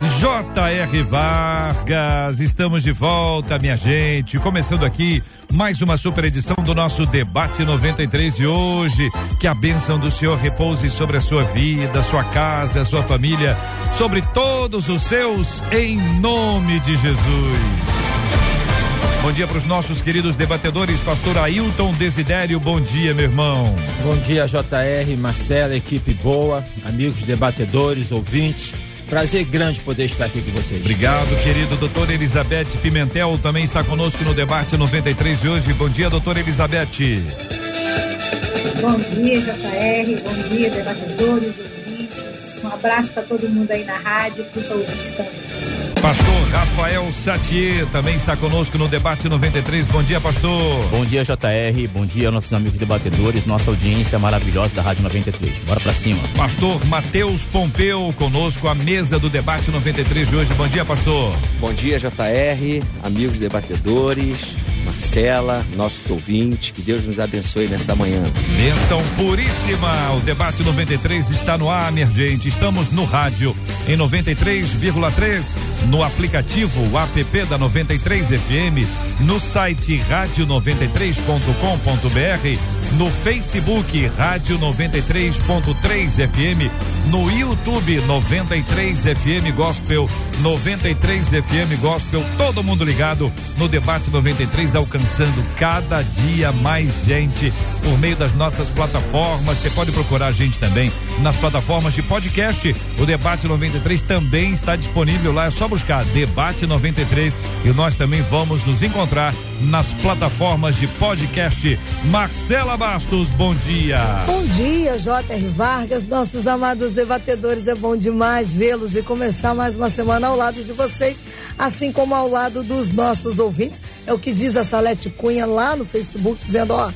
J.R. Vargas, estamos de volta, minha gente. Começando aqui mais uma super edição do nosso Debate 93 de hoje. Que a bênção do Senhor repouse sobre a sua vida, sua casa, sua família, sobre todos os seus, em nome de Jesus. Bom dia para os nossos queridos debatedores, pastor Ailton Desidério, bom dia, meu irmão. Bom dia, JR, Marcela, equipe boa, amigos debatedores, ouvintes. Prazer grande poder estar aqui com vocês. Obrigado, querido doutor Elizabeth Pimentel, também está conosco no debate 93 de hoje. Bom dia, doutora Elizabeth. Bom dia, JR, bom dia, debatedores, ouvintes. Um abraço para todo mundo aí na rádio, para os ouvintes também. Pastor Rafael Satier também está conosco no debate 93. Bom dia, pastor. Bom dia, JR. Bom dia, nossos amigos debatedores, nossa audiência maravilhosa da Rádio 93. Bora pra cima. Pastor Matheus Pompeu conosco, a mesa do debate 93 de hoje. Bom dia, pastor. Bom dia, JR, amigos debatedores, Marcela, nossos ouvintes, que Deus nos abençoe nessa manhã. Bênção puríssima. O debate 93 está no ar, minha gente. Estamos no rádio em 93,3 no aplicativo app da 93 FM, no site rádio93.com.br, no Facebook Rádio 93.3 FM, no YouTube 93 FM Gospel, 93 FM Gospel, todo mundo ligado no debate 93, alcançando cada dia mais gente por meio das nossas plataformas. Você pode procurar a gente também nas plataformas de podcast. O debate 93 também está disponível lá, é só buscar Debate 93 e nós também vamos nos encontrar nas plataformas de podcast. Marcela Bastos, bom dia. Bom dia, J.R. Vargas, nossos amados debatedores. É bom demais vê-los e começar mais uma semana ao lado de vocês, assim como ao lado dos nossos ouvintes. É o que diz a Salete Cunha lá no Facebook, dizendo: ó,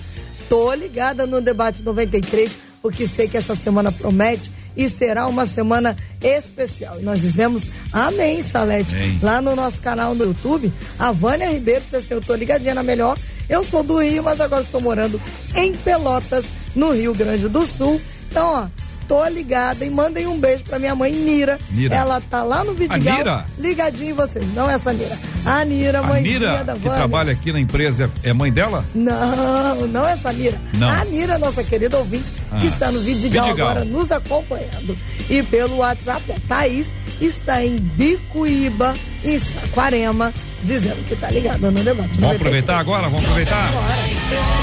tô ligada no debate 93, porque sei que essa semana promete e será uma semana especial. E nós dizemos amém, Salete. Amém. Lá no nosso canal no YouTube, a Vânia Ribeiro disse assim: Eu tô ligadinha na melhor. Eu sou do Rio, mas agora estou morando em Pelotas, no Rio Grande do Sul. Então, ó, tô ligada e mandem um beijo pra minha mãe Nira. Nira. Ela tá lá no Vidigal, Nira. ligadinho em vocês. Não é essa Nira. A Nira, mãe Nira, da que trabalha aqui na empresa, é mãe dela? Não, não é essa Nira. Não. A Nira, nossa querida ouvinte, ah. que está no Vidigal, Vidigal, agora nos acompanhando. E pelo WhatsApp, a Thaís está em Bicuíba, em Saquarema, dizendo que tá ligado no debate. Vamos aproveitar agora? Vamos aproveitar?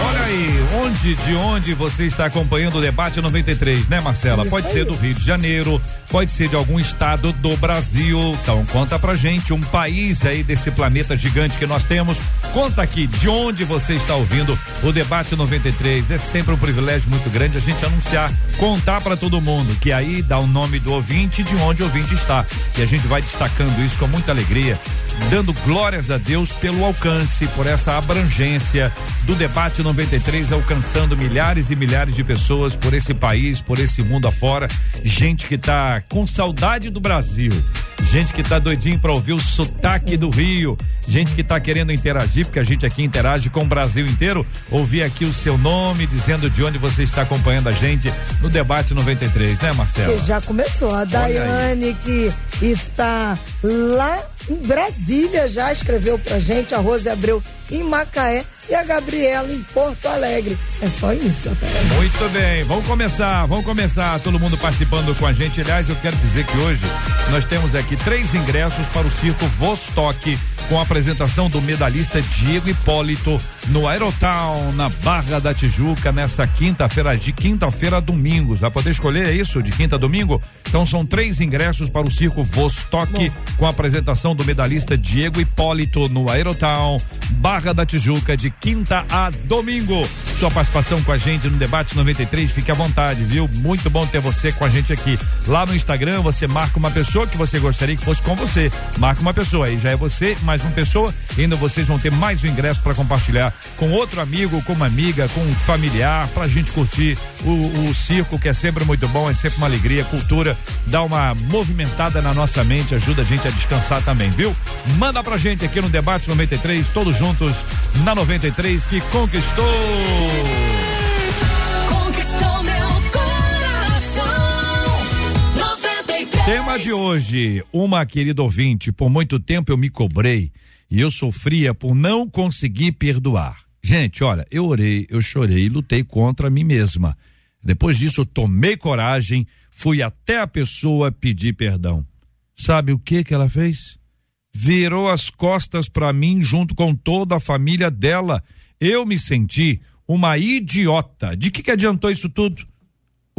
Olha aí, onde, de onde você está acompanhando o debate 93, né, Marcela? Isso pode aí. ser do Rio de Janeiro, pode ser de algum estado do Brasil. Então conta pra gente um país aí desse planeta gigante que nós temos. Conta aqui de onde você está ouvindo o debate 93. É sempre um privilégio muito grande a gente anunciar, contar para todo mundo que aí dá o nome do ouvinte de onde o ouvinte está. E a gente vai destacando isso com muita alegria, dando glórias a Deus pelo alcance, por essa abrangência do debate 93 alcançando milhares e milhares de pessoas por esse país, por esse mundo afora. Gente que tá com saudade do Brasil, gente que tá doidinho para ouvir o sotaque do Rio, gente que tá querendo interagir, porque a gente aqui interage com o Brasil inteiro. Ouvir aqui o seu nome, dizendo de onde você está acompanhando a gente no debate 93, né, Marcelo? Que já começou. A Daiane, que está lá em Brasília, já escreveu pra gente, a Rose Abreu em Macaé e a Gabriela em Porto Alegre. É só JR. Muito bem, vamos começar, vamos começar, todo mundo participando com a gente. Aliás, eu quero dizer que hoje nós temos aqui três ingressos para o circo Vostok, com a apresentação do medalhista Diego Hipólito no Aerotown, na Barra da Tijuca, nessa quinta-feira, de quinta-feira a domingo. Vai poder escolher isso, de quinta a domingo? Então são três ingressos para o circo Vostok, Bom. com a apresentação do medalhista Diego Hipólito no Aerotown, Barra da Tijuca, de quinta a domingo. Sua participação com a gente no Debate 93, fique à vontade, viu? Muito bom ter você com a gente aqui. Lá no Instagram, você marca uma pessoa que você gostaria que fosse com você. Marca uma pessoa, aí já é você, mais uma pessoa. E ainda vocês vão ter mais um ingresso para compartilhar com outro amigo, com uma amiga, com um familiar, pra gente curtir o, o circo, que é sempre muito bom, é sempre uma alegria. Cultura dá uma movimentada na nossa mente, ajuda a gente a descansar também, viu? Manda pra gente aqui no Debate 93, todos juntos na 93 que conquistou. Conquistou meu coração. 93. Tema de hoje, uma querida ouvinte, por muito tempo eu me cobrei e eu sofria por não conseguir perdoar. Gente, olha, eu orei, eu chorei e lutei contra mim mesma. Depois disso, eu tomei coragem, fui até a pessoa pedir perdão. Sabe o que que ela fez? Virou as costas para mim junto com toda a família dela. Eu me senti uma idiota. De que que adiantou isso tudo?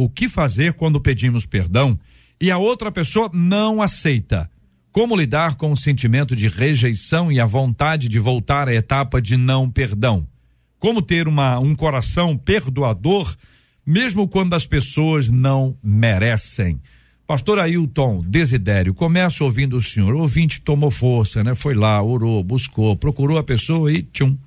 o que fazer quando pedimos perdão e a outra pessoa não aceita. Como lidar com o sentimento de rejeição e a vontade de voltar à etapa de não perdão? Como ter uma, um coração perdoador, mesmo quando as pessoas não merecem? Pastor Ailton Desidério, começa ouvindo o senhor. O ouvinte tomou força, né? Foi lá, orou, buscou, procurou a pessoa e tchum.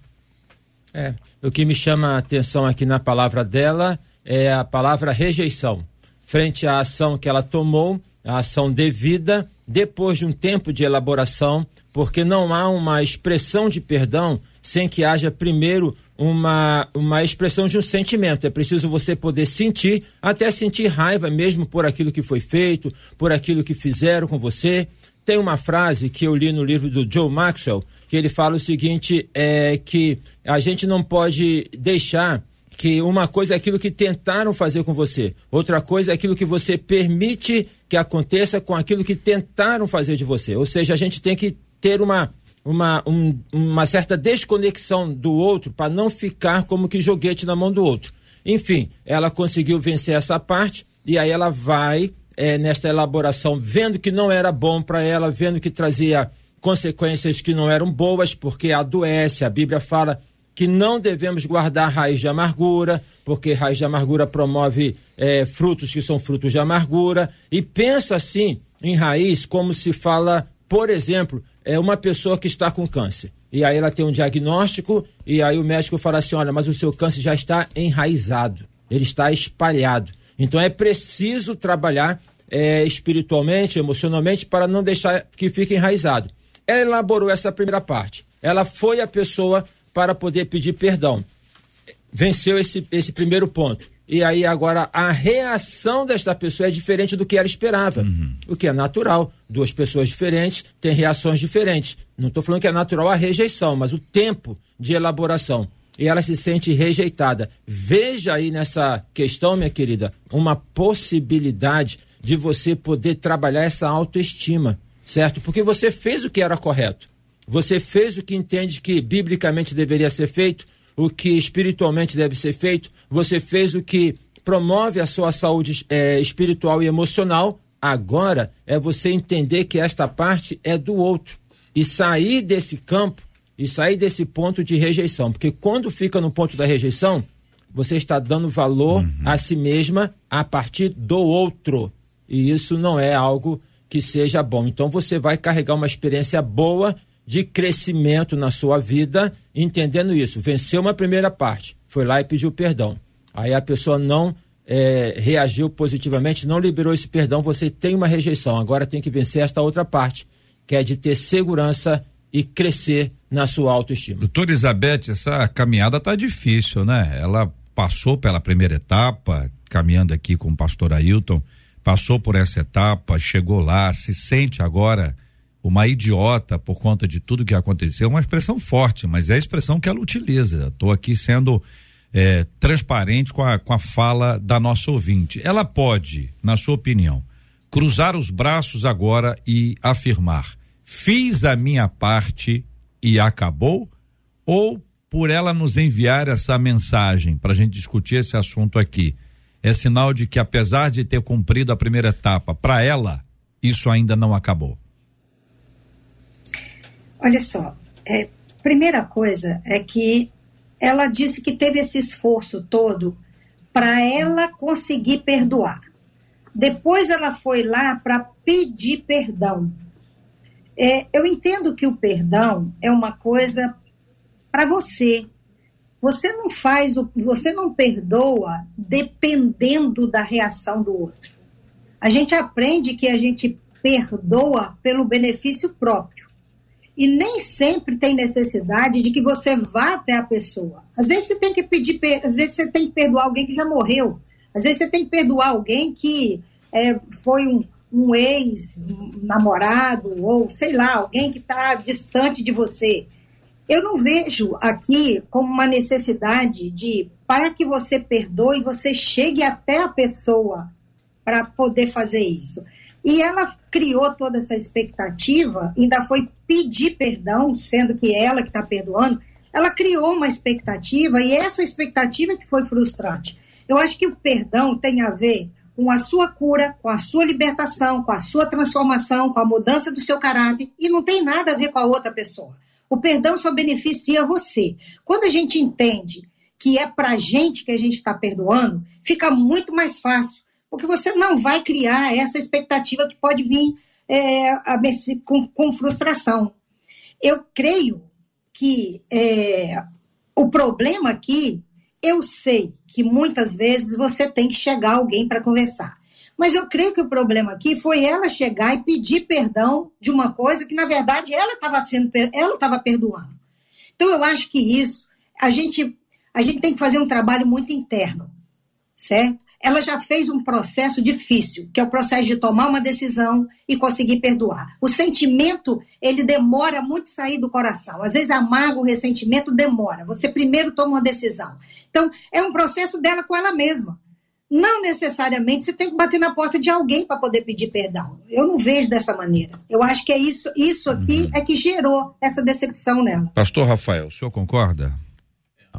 É, o que me chama a atenção aqui na palavra dela é a palavra rejeição. Frente à ação que ela tomou, a ação devida, depois de um tempo de elaboração, porque não há uma expressão de perdão sem que haja primeiro uma, uma expressão de um sentimento. É preciso você poder sentir, até sentir raiva mesmo por aquilo que foi feito, por aquilo que fizeram com você. Tem uma frase que eu li no livro do Joe Maxwell, que ele fala o seguinte: é que a gente não pode deixar que uma coisa é aquilo que tentaram fazer com você, outra coisa é aquilo que você permite que aconteça com aquilo que tentaram fazer de você. Ou seja, a gente tem que ter uma, uma, um- uma certa desconexão do outro para não ficar como que joguete na mão do outro. Enfim, ela conseguiu vencer essa parte e aí ela vai eh, nesta elaboração vendo que não era bom para ela, vendo que trazia consequências que não eram boas, porque adoece. A Bíblia fala que não devemos guardar raiz de amargura, porque raiz de amargura promove eh, frutos que são frutos de amargura. E pensa assim em raiz como se fala, por exemplo, é uma pessoa que está com câncer. E aí ela tem um diagnóstico, e aí o médico fala assim: olha, mas o seu câncer já está enraizado, ele está espalhado. Então é preciso trabalhar eh, espiritualmente, emocionalmente, para não deixar que fique enraizado. Ela elaborou essa primeira parte. Ela foi a pessoa para poder pedir perdão. Venceu esse, esse primeiro ponto. E aí agora a reação desta pessoa é diferente do que ela esperava. O que é natural. Duas pessoas diferentes têm reações diferentes. Não estou falando que é natural a rejeição, mas o tempo de elaboração. E ela se sente rejeitada. Veja aí nessa questão, minha querida, uma possibilidade de você poder trabalhar essa autoestima, certo? Porque você fez o que era correto. Você fez o que entende que biblicamente deveria ser feito, o que espiritualmente deve ser feito, você fez o que promove a sua saúde eh, espiritual e emocional. Agora é você entender que esta parte é do outro e sair desse campo e sair desse ponto de rejeição. Porque quando fica no ponto da rejeição, você está dando valor a si mesma a partir do outro. E isso não é algo que seja bom. Então você vai carregar uma experiência boa de crescimento na sua vida, entendendo isso. Venceu uma primeira parte, foi lá e pediu perdão. Aí a pessoa não eh, reagiu positivamente, não liberou esse perdão, você tem uma rejeição. Agora tem que vencer esta outra parte, que é de ter segurança e crescer na sua autoestima. Doutora Elizabeth, essa caminhada tá difícil, né? Ela passou pela primeira etapa, caminhando aqui com o pastor Ailton, passou por essa etapa, chegou lá, se sente agora uma idiota por conta de tudo que aconteceu, uma expressão forte, mas é a expressão que ela utiliza. Estou aqui sendo eh, transparente com a, com a fala da nossa ouvinte. Ela pode, na sua opinião, cruzar os braços agora e afirmar: fiz a minha parte e acabou? Ou por ela nos enviar essa mensagem para a gente discutir esse assunto aqui, é sinal de que apesar de ter cumprido a primeira etapa, para ela isso ainda não acabou. Olha só, é, Primeira coisa é que ela disse que teve esse esforço todo para ela conseguir perdoar. Depois ela foi lá para pedir perdão. É, eu entendo que o perdão é uma coisa para você. Você não faz, o, você não perdoa dependendo da reação do outro. A gente aprende que a gente perdoa pelo benefício próprio. E nem sempre tem necessidade de que você vá até a pessoa. Às vezes você tem que pedir, às vezes você tem que perdoar alguém que já morreu. Às vezes você tem que perdoar alguém que é, foi um, um ex-namorado, ou sei lá, alguém que está distante de você. Eu não vejo aqui como uma necessidade de, para que você perdoe, você chegue até a pessoa para poder fazer isso. E ela criou toda essa expectativa, ainda foi pedir perdão, sendo que ela que está perdoando, ela criou uma expectativa e essa expectativa que foi frustrante. Eu acho que o perdão tem a ver com a sua cura, com a sua libertação, com a sua transformação, com a mudança do seu caráter e não tem nada a ver com a outra pessoa. O perdão só beneficia você. Quando a gente entende que é para a gente que a gente está perdoando, fica muito mais fácil porque você não vai criar essa expectativa que pode vir é, a, com, com, frustração. Eu creio que é, o problema aqui, eu sei que muitas vezes você tem que chegar alguém para conversar. Mas eu creio que o problema aqui foi ela chegar e pedir perdão de uma coisa que, na verdade, ela estava sendo ela estava perdoando. Então, eu acho que isso, a gente, a gente tem que fazer um trabalho muito interno, certo? Ela já fez um processo difícil, que é o processo de tomar uma decisão e conseguir perdoar. O sentimento, ele demora muito sair do coração. Às vezes, amargo, o ressentimento demora. Você primeiro toma uma decisão. Então, é um processo dela com ela mesma. Não necessariamente você tem que bater na porta de alguém para poder pedir perdão. Eu não vejo dessa maneira. Eu acho que é isso, isso aqui uhum. é que gerou essa decepção nela. Pastor Rafael, o senhor concorda?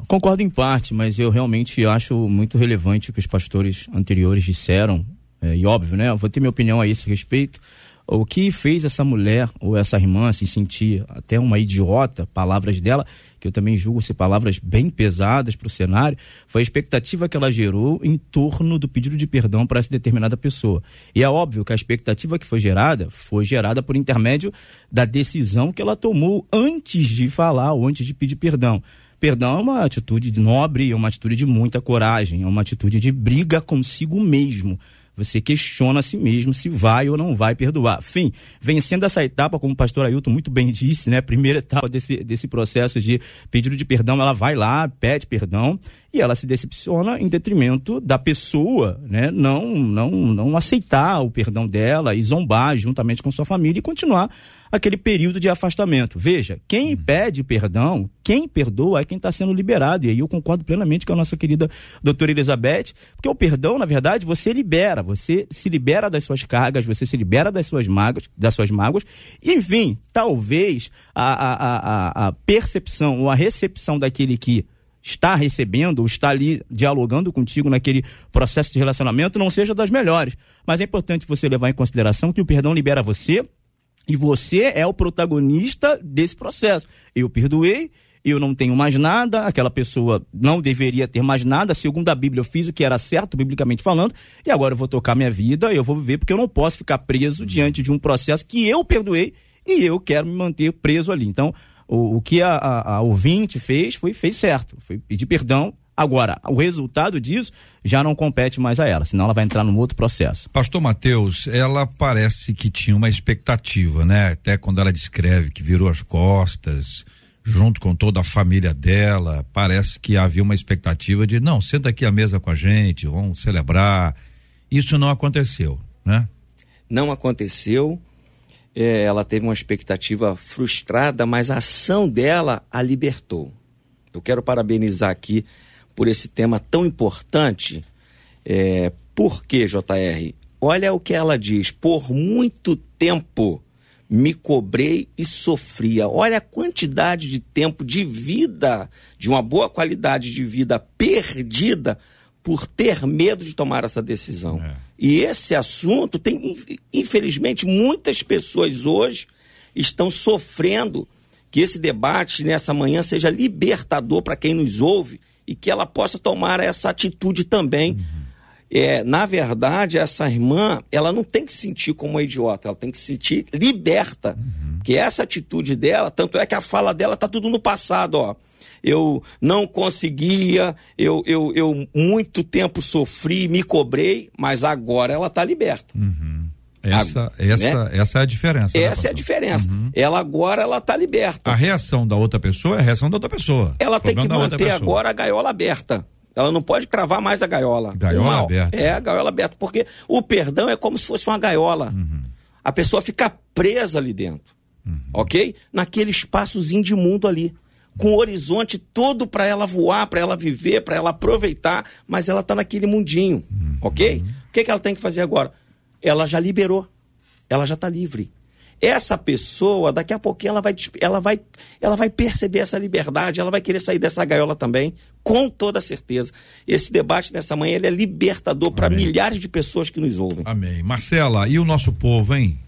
Concordo em parte, mas eu realmente acho muito relevante o que os pastores anteriores disseram. É, e óbvio, né? Eu vou ter minha opinião a esse respeito. O que fez essa mulher ou essa irmã se sentir até uma idiota, palavras dela, que eu também julgo ser palavras bem pesadas para o cenário, foi a expectativa que ela gerou em torno do pedido de perdão para essa determinada pessoa. E é óbvio que a expectativa que foi gerada foi gerada por intermédio da decisão que ela tomou antes de falar ou antes de pedir perdão. Perdão é uma atitude nobre, é uma atitude de muita coragem, é uma atitude de briga consigo mesmo. Você questiona a si mesmo se vai ou não vai perdoar. Fim, vencendo essa etapa, como o pastor Ailton muito bem disse, né? Primeira etapa desse, desse processo de pedido de perdão, ela vai lá, pede perdão e ela se decepciona em detrimento da pessoa, né? Não, não, não aceitar o perdão dela e zombar juntamente com sua família e continuar aquele período de afastamento. Veja, quem uhum. pede perdão, quem perdoa é quem está sendo liberado. E aí eu concordo plenamente com a nossa querida doutora Elizabeth, porque o perdão, na verdade, você libera, você se libera das suas cargas, você se libera das suas mágoas, das suas mágoas. Enfim, talvez a, a, a, a percepção ou a recepção daquele que está recebendo ou está ali dialogando contigo naquele processo de relacionamento não seja das melhores. Mas é importante você levar em consideração que o perdão libera você e você é o protagonista desse processo. Eu perdoei, eu não tenho mais nada, aquela pessoa não deveria ter mais nada, segundo a Bíblia eu fiz o que era certo, biblicamente falando, e agora eu vou tocar minha vida, eu vou viver, porque eu não posso ficar preso diante de um processo que eu perdoei e eu quero me manter preso ali. Então, o, o que a, a, a ouvinte fez foi fez certo, foi pedir perdão, Agora, o resultado disso já não compete mais a ela, senão ela vai entrar num outro processo. Pastor Mateus, ela parece que tinha uma expectativa, né? Até quando ela descreve que virou as costas, junto com toda a família dela, parece que havia uma expectativa de, não, senta aqui à mesa com a gente, vamos celebrar. Isso não aconteceu, né? Não aconteceu. É, ela teve uma expectativa frustrada, mas a ação dela a libertou. Eu quero parabenizar aqui por esse tema tão importante. É, por JR? Olha o que ela diz. Por muito tempo me cobrei e sofria. Olha a quantidade de tempo de vida, de uma boa qualidade de vida perdida por ter medo de tomar essa decisão. É. E esse assunto tem, infelizmente, muitas pessoas hoje estão sofrendo Que esse debate nessa manhã seja libertador para quem nos ouve e que ela possa tomar essa atitude também. É, na verdade, essa irmã, ela não tem que se sentir como uma idiota, ela tem que se sentir liberta. Porque essa atitude dela, tanto é que a fala dela tá tudo no passado, ó. Eu não conseguia, eu, eu, eu muito tempo sofri, me cobrei, mas agora ela tá liberta. Essa, Ah, essa, né? essa é a diferença. né, Essa é a diferença. Ela agora ela tá liberta. A reação da outra pessoa é a reação da outra pessoa. Ela tem que manter agora a gaiola aberta. Ela não pode cravar mais a gaiola. Gaiola aberta. É, a gaiola aberta. Porque o perdão é como se fosse uma gaiola. Uhum. A pessoa fica presa ali dentro. Uhum. Ok? Naquele espaçozinho de mundo ali. Com o horizonte todo para ela voar, para ela viver, para ela aproveitar, mas ela tá naquele mundinho. Uhum. Ok? O que, que ela tem que fazer agora? Ela já liberou. Ela já está livre. Essa pessoa, daqui a pouquinho, ela vai, ela, vai, ela vai perceber essa liberdade, ela vai querer sair dessa gaiola também, com toda certeza. Esse debate nessa manhã ele é libertador para milhares de pessoas que nos ouvem. Amém. Marcela, e o nosso povo, hein?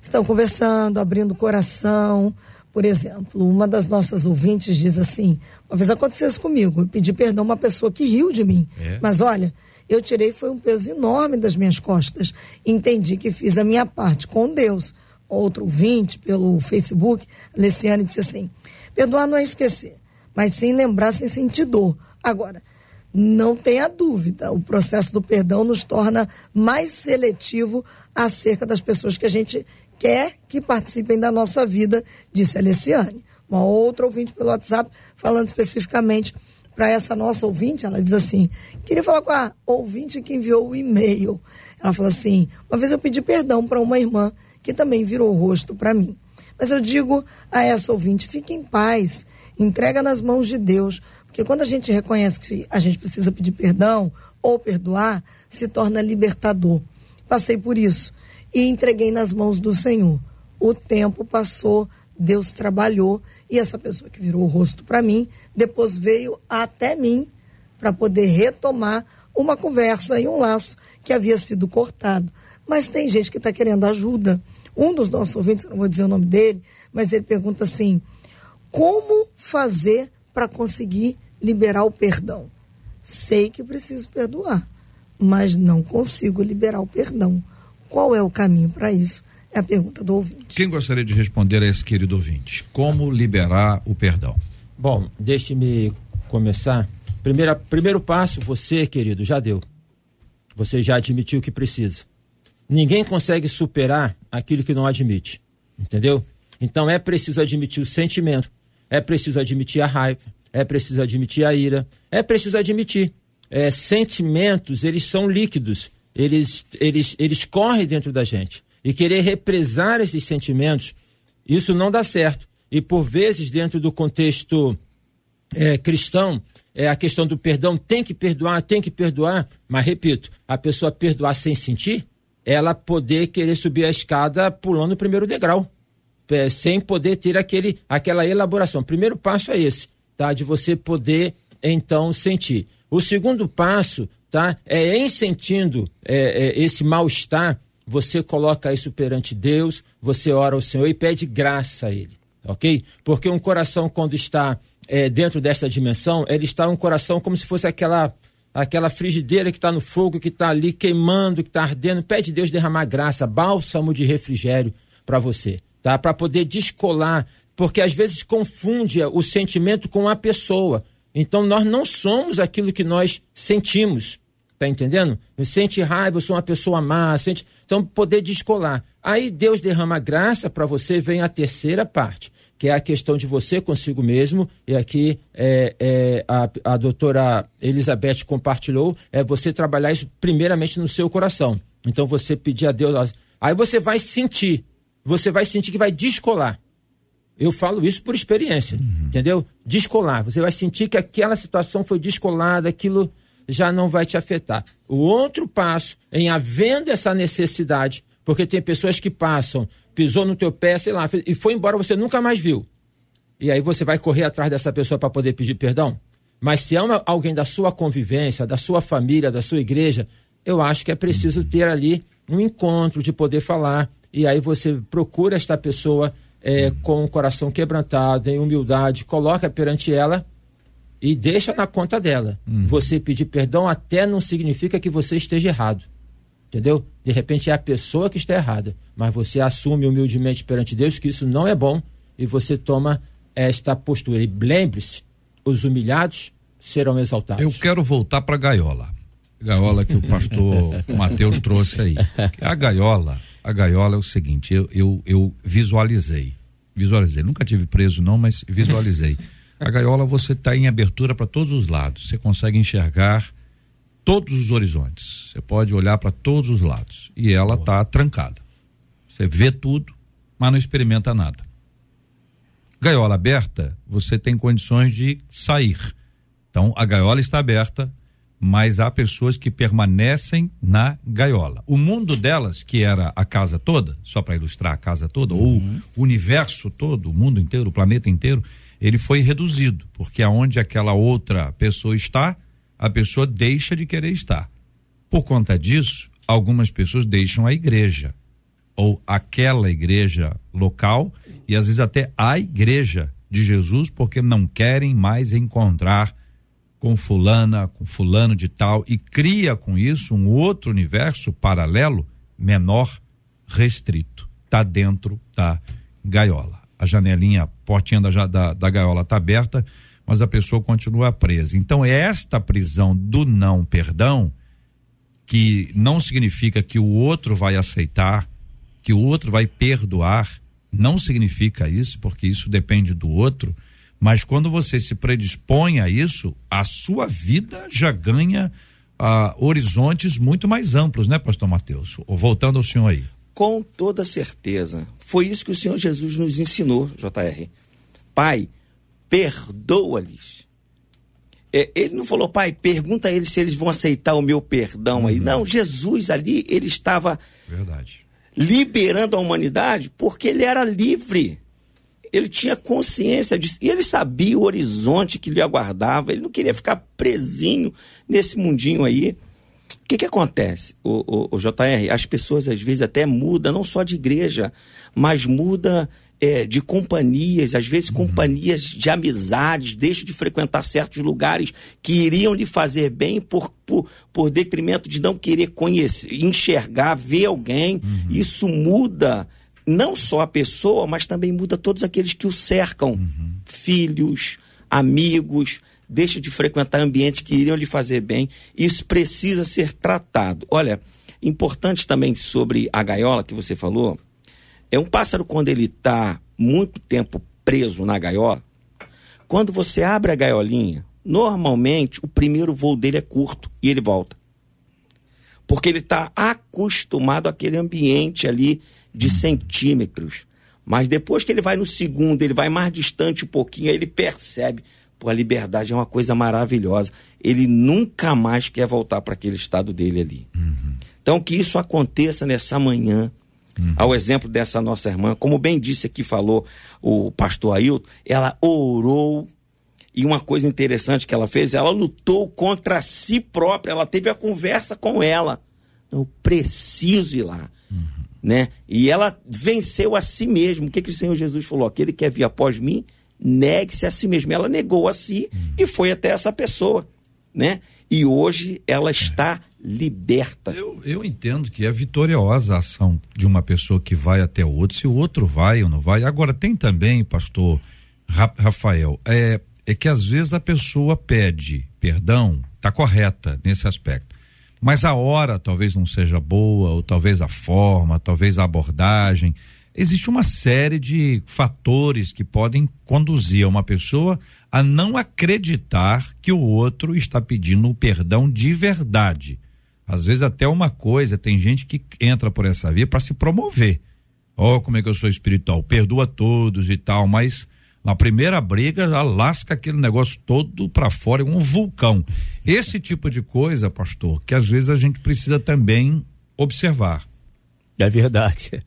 Estão conversando, abrindo o coração. Por exemplo, uma das nossas ouvintes diz assim: uma vez aconteceu isso comigo, eu pedi perdão a uma pessoa que riu de mim. É? Mas olha, eu tirei foi um peso enorme das minhas costas. Entendi que fiz a minha parte com Deus. Outro ouvinte pelo Facebook, Leciane, disse assim: perdoar não é esquecer, mas sim lembrar sem sentir dor. Agora, não tenha dúvida, o processo do perdão nos torna mais seletivo acerca das pessoas que a gente quer que participem da nossa vida, disse Alessiane. Uma outra ouvinte pelo WhatsApp, falando especificamente para essa nossa ouvinte, ela diz assim: queria falar com a ouvinte que enviou o e-mail. Ela falou assim: uma vez eu pedi perdão para uma irmã que também virou o rosto para mim. Mas eu digo a essa ouvinte: fique em paz, entrega nas mãos de Deus, porque quando a gente reconhece que a gente precisa pedir perdão ou perdoar, se torna libertador. Passei por isso e entreguei nas mãos do Senhor. O tempo passou, Deus trabalhou e essa pessoa que virou o rosto para mim, depois veio até mim para poder retomar uma conversa e um laço que havia sido cortado. Mas tem gente que está querendo ajuda. Um dos nossos ouvintes, não vou dizer o nome dele, mas ele pergunta assim: como fazer para conseguir liberar o perdão? Sei que preciso perdoar, mas não consigo liberar o perdão. Qual é o caminho para isso? É a pergunta do ouvinte. Quem gostaria de responder a esse querido ouvinte? Como liberar o perdão? Bom, deixe-me começar. Primeira, primeiro passo, você, querido, já deu. Você já admitiu que precisa. Ninguém consegue superar aquilo que não admite. Entendeu? Então é preciso admitir o sentimento, é preciso admitir a raiva, é preciso admitir a ira, é preciso admitir. É, sentimentos, eles são líquidos, eles, eles, eles correm dentro da gente. E querer represar esses sentimentos, isso não dá certo. E por vezes, dentro do contexto é, cristão, é, a questão do perdão tem que perdoar, tem que perdoar, mas repito, a pessoa perdoar sem sentir, ela poder querer subir a escada pulando o primeiro degrau, é, sem poder ter aquele, aquela elaboração. O primeiro passo é esse, tá? De você poder então sentir. O segundo passo, tá? É em sentindo é, é, esse mal-estar, você coloca isso perante Deus, você ora ao Senhor e pede graça a Ele, ok? Porque um coração quando está é, dentro desta dimensão, ele está um coração como se fosse aquela aquela frigideira que está no fogo, que está ali queimando, que está ardendo. Pede Deus derramar graça, bálsamo de refrigério para você, tá? Para poder descolar, porque às vezes confunde o sentimento com a pessoa. Então nós não somos aquilo que nós sentimos. Tá entendendo? Sente raiva, eu sou uma pessoa má, sente. Então, poder descolar. Aí Deus derrama graça para você, vem a terceira parte, que é a questão de você consigo mesmo. E aqui é, é, a, a doutora Elizabeth compartilhou, é você trabalhar isso primeiramente no seu coração. Então, você pedir a Deus. Aí você vai sentir, você vai sentir que vai descolar. Eu falo isso por experiência, entendeu? Descolar. Você vai sentir que aquela situação foi descolada, aquilo já não vai te afetar. O outro passo, em havendo essa necessidade, porque tem pessoas que passam, pisou no teu pé, sei lá, e foi embora, você nunca mais viu. E aí você vai correr atrás dessa pessoa para poder pedir perdão? Mas se é uma, alguém da sua convivência, da sua família, da sua igreja, eu acho que é preciso ter ali um encontro de poder falar. E aí você procura esta pessoa é, com o coração quebrantado, em humildade, coloca perante ela e deixa na conta dela. Você pedir perdão até não significa que você esteja errado. Entendeu? De repente é a pessoa que está errada, mas você assume humildemente perante Deus que isso não é bom e você toma esta postura. E lembre-se, os humilhados serão exaltados. Eu quero voltar para a gaiola. Gaiola que o pastor Mateus trouxe aí. A gaiola, a gaiola é o seguinte, eu, eu, eu visualizei. Visualizei. Nunca tive preso, não, mas visualizei. A gaiola você está em abertura para todos os lados. Você consegue enxergar todos os horizontes. Você pode olhar para todos os lados. E ela está trancada. Você vê tudo, mas não experimenta nada. Gaiola aberta, você tem condições de sair. Então, a gaiola está aberta, mas há pessoas que permanecem na gaiola. O mundo delas, que era a casa toda, só para ilustrar a casa toda, ou o universo todo, o mundo inteiro, o planeta inteiro, ele foi reduzido, porque aonde aquela outra pessoa está, a pessoa deixa de querer estar. Por conta disso, algumas pessoas deixam a igreja ou aquela igreja local e às vezes até a igreja de Jesus porque não querem mais encontrar com fulana, com fulano de tal e cria com isso um outro universo paralelo menor restrito. Tá dentro da gaiola. A janelinha, a portinha da, da, da gaiola está aberta, mas a pessoa continua presa. Então, esta prisão do não perdão, que não significa que o outro vai aceitar, que o outro vai perdoar, não significa isso, porque isso depende do outro, mas quando você se predispõe a isso, a sua vida já ganha ah, horizontes muito mais amplos, né, pastor Mateus? Voltando ao senhor aí. Com toda certeza. Foi isso que o Senhor Jesus nos ensinou, JR. Pai, perdoa-lhes. É, ele não falou, pai, pergunta a eles se eles vão aceitar o meu perdão aí. Não, Jesus ali, ele estava Verdade. liberando a humanidade porque ele era livre. Ele tinha consciência disso. E ele sabia o horizonte que lhe aguardava. Ele não queria ficar presinho nesse mundinho aí. O que, que acontece, o, o, o JR? As pessoas às vezes até mudam, não só de igreja, mas muda é, de companhias, às vezes companhias de amizades, deixam de frequentar certos lugares que iriam lhe fazer bem por, por, por detrimento de não querer conhecer, enxergar, ver alguém. Isso muda não só a pessoa, mas também muda todos aqueles que o cercam. Filhos, amigos, deixa de frequentar ambientes que iriam lhe fazer bem. Isso precisa ser tratado. Olha, importante também sobre a gaiola que você falou, é um pássaro quando ele está muito tempo preso na gaiola, quando você abre a gaiolinha, normalmente o primeiro voo dele é curto e ele volta. Porque ele está acostumado àquele ambiente ali de centímetros. Mas depois que ele vai no segundo, ele vai mais distante um pouquinho, aí ele percebe, pô, a liberdade é uma coisa maravilhosa. Ele nunca mais quer voltar para aquele estado dele ali. Então, que isso aconteça nessa manhã, ao exemplo dessa nossa irmã, como bem disse aqui, falou o pastor Ailton, ela orou. E uma coisa interessante que ela fez, ela lutou contra si própria, ela teve a conversa com ela. Eu preciso ir lá. Né? E ela venceu a si mesma. O que, que o Senhor Jesus falou? Aquele que quer vir após mim, negue-se a si mesmo. Ela negou a si e foi até essa pessoa. Né? E hoje ela está liberta. Eu, eu entendo que é vitoriosa a ação de uma pessoa que vai até o outro, se o outro vai ou não vai. Agora, tem também, pastor Ra- Rafael, é, é que às vezes a pessoa pede perdão, tá correta nesse aspecto. Mas a hora talvez não seja boa, ou talvez a forma, talvez a abordagem. Existe uma série de fatores que podem conduzir uma pessoa a não acreditar que o outro está pedindo o perdão de verdade. Às vezes até uma coisa, tem gente que entra por essa via para se promover. Ó, como é que eu sou espiritual, perdoa todos e tal, mas na primeira briga já lasca aquele negócio todo para fora, é um vulcão. Esse tipo de coisa, pastor, que às vezes a gente precisa também observar. É verdade.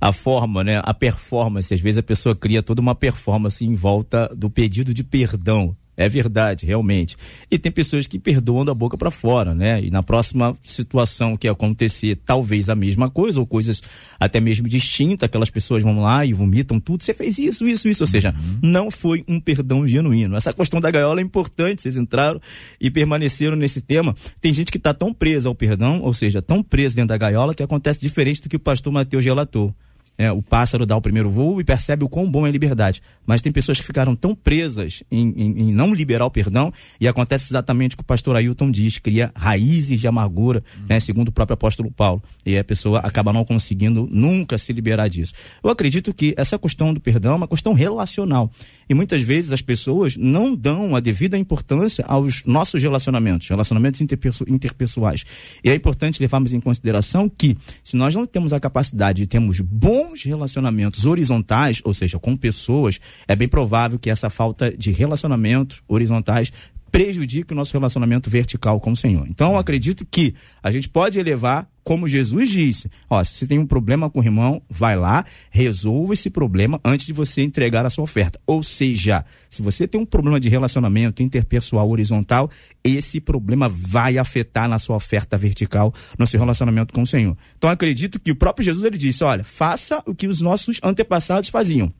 A forma, né? A performance. Às vezes a pessoa cria toda uma performance em volta do pedido de perdão. É verdade, realmente. E tem pessoas que perdoam da boca para fora, né? E na próxima situação que acontecer, talvez a mesma coisa, ou coisas até mesmo distintas, aquelas pessoas vão lá e vomitam tudo. Você fez isso, isso, isso. Ou seja, não foi um perdão genuíno. Essa questão da gaiola é importante. Vocês entraram e permaneceram nesse tema. Tem gente que está tão presa ao perdão, ou seja, tão presa dentro da gaiola, que acontece diferente do que o pastor Mateus relatou. É, o pássaro dá o primeiro voo e percebe o quão bom é a liberdade. Mas tem pessoas que ficaram tão presas em, em- em não liberar o perdão e acontece exatamente o que o pastor Ailton diz, cria raízes de amargura, né, segundo o próprio apóstolo Paulo. E a pessoa acaba não conseguindo nunca se liberar disso. Eu acredito que essa questão do perdão é uma questão relacional. E muitas vezes as pessoas não dão a devida importância aos nossos relacionamentos, relacionamentos interpessoais. E é importante levarmos em consideração que, se nós não temos a capacidade de termos bons relacionamentos horizontais, ou seja, com pessoas, é bem provável que essa falta de relacionamentos horizontais prejudique o nosso relacionamento vertical com o Senhor. Então, eu acredito que a gente pode elevar, como Jesus disse: ó, se você tem um problema com o irmão, vai lá, resolva esse problema antes de você entregar a sua oferta. Ou seja, se você tem um problema de relacionamento interpessoal horizontal, esse problema vai afetar na sua oferta vertical, no seu relacionamento com o Senhor. Então, eu acredito que o próprio Jesus ele disse: olha, faça o que os nossos antepassados faziam.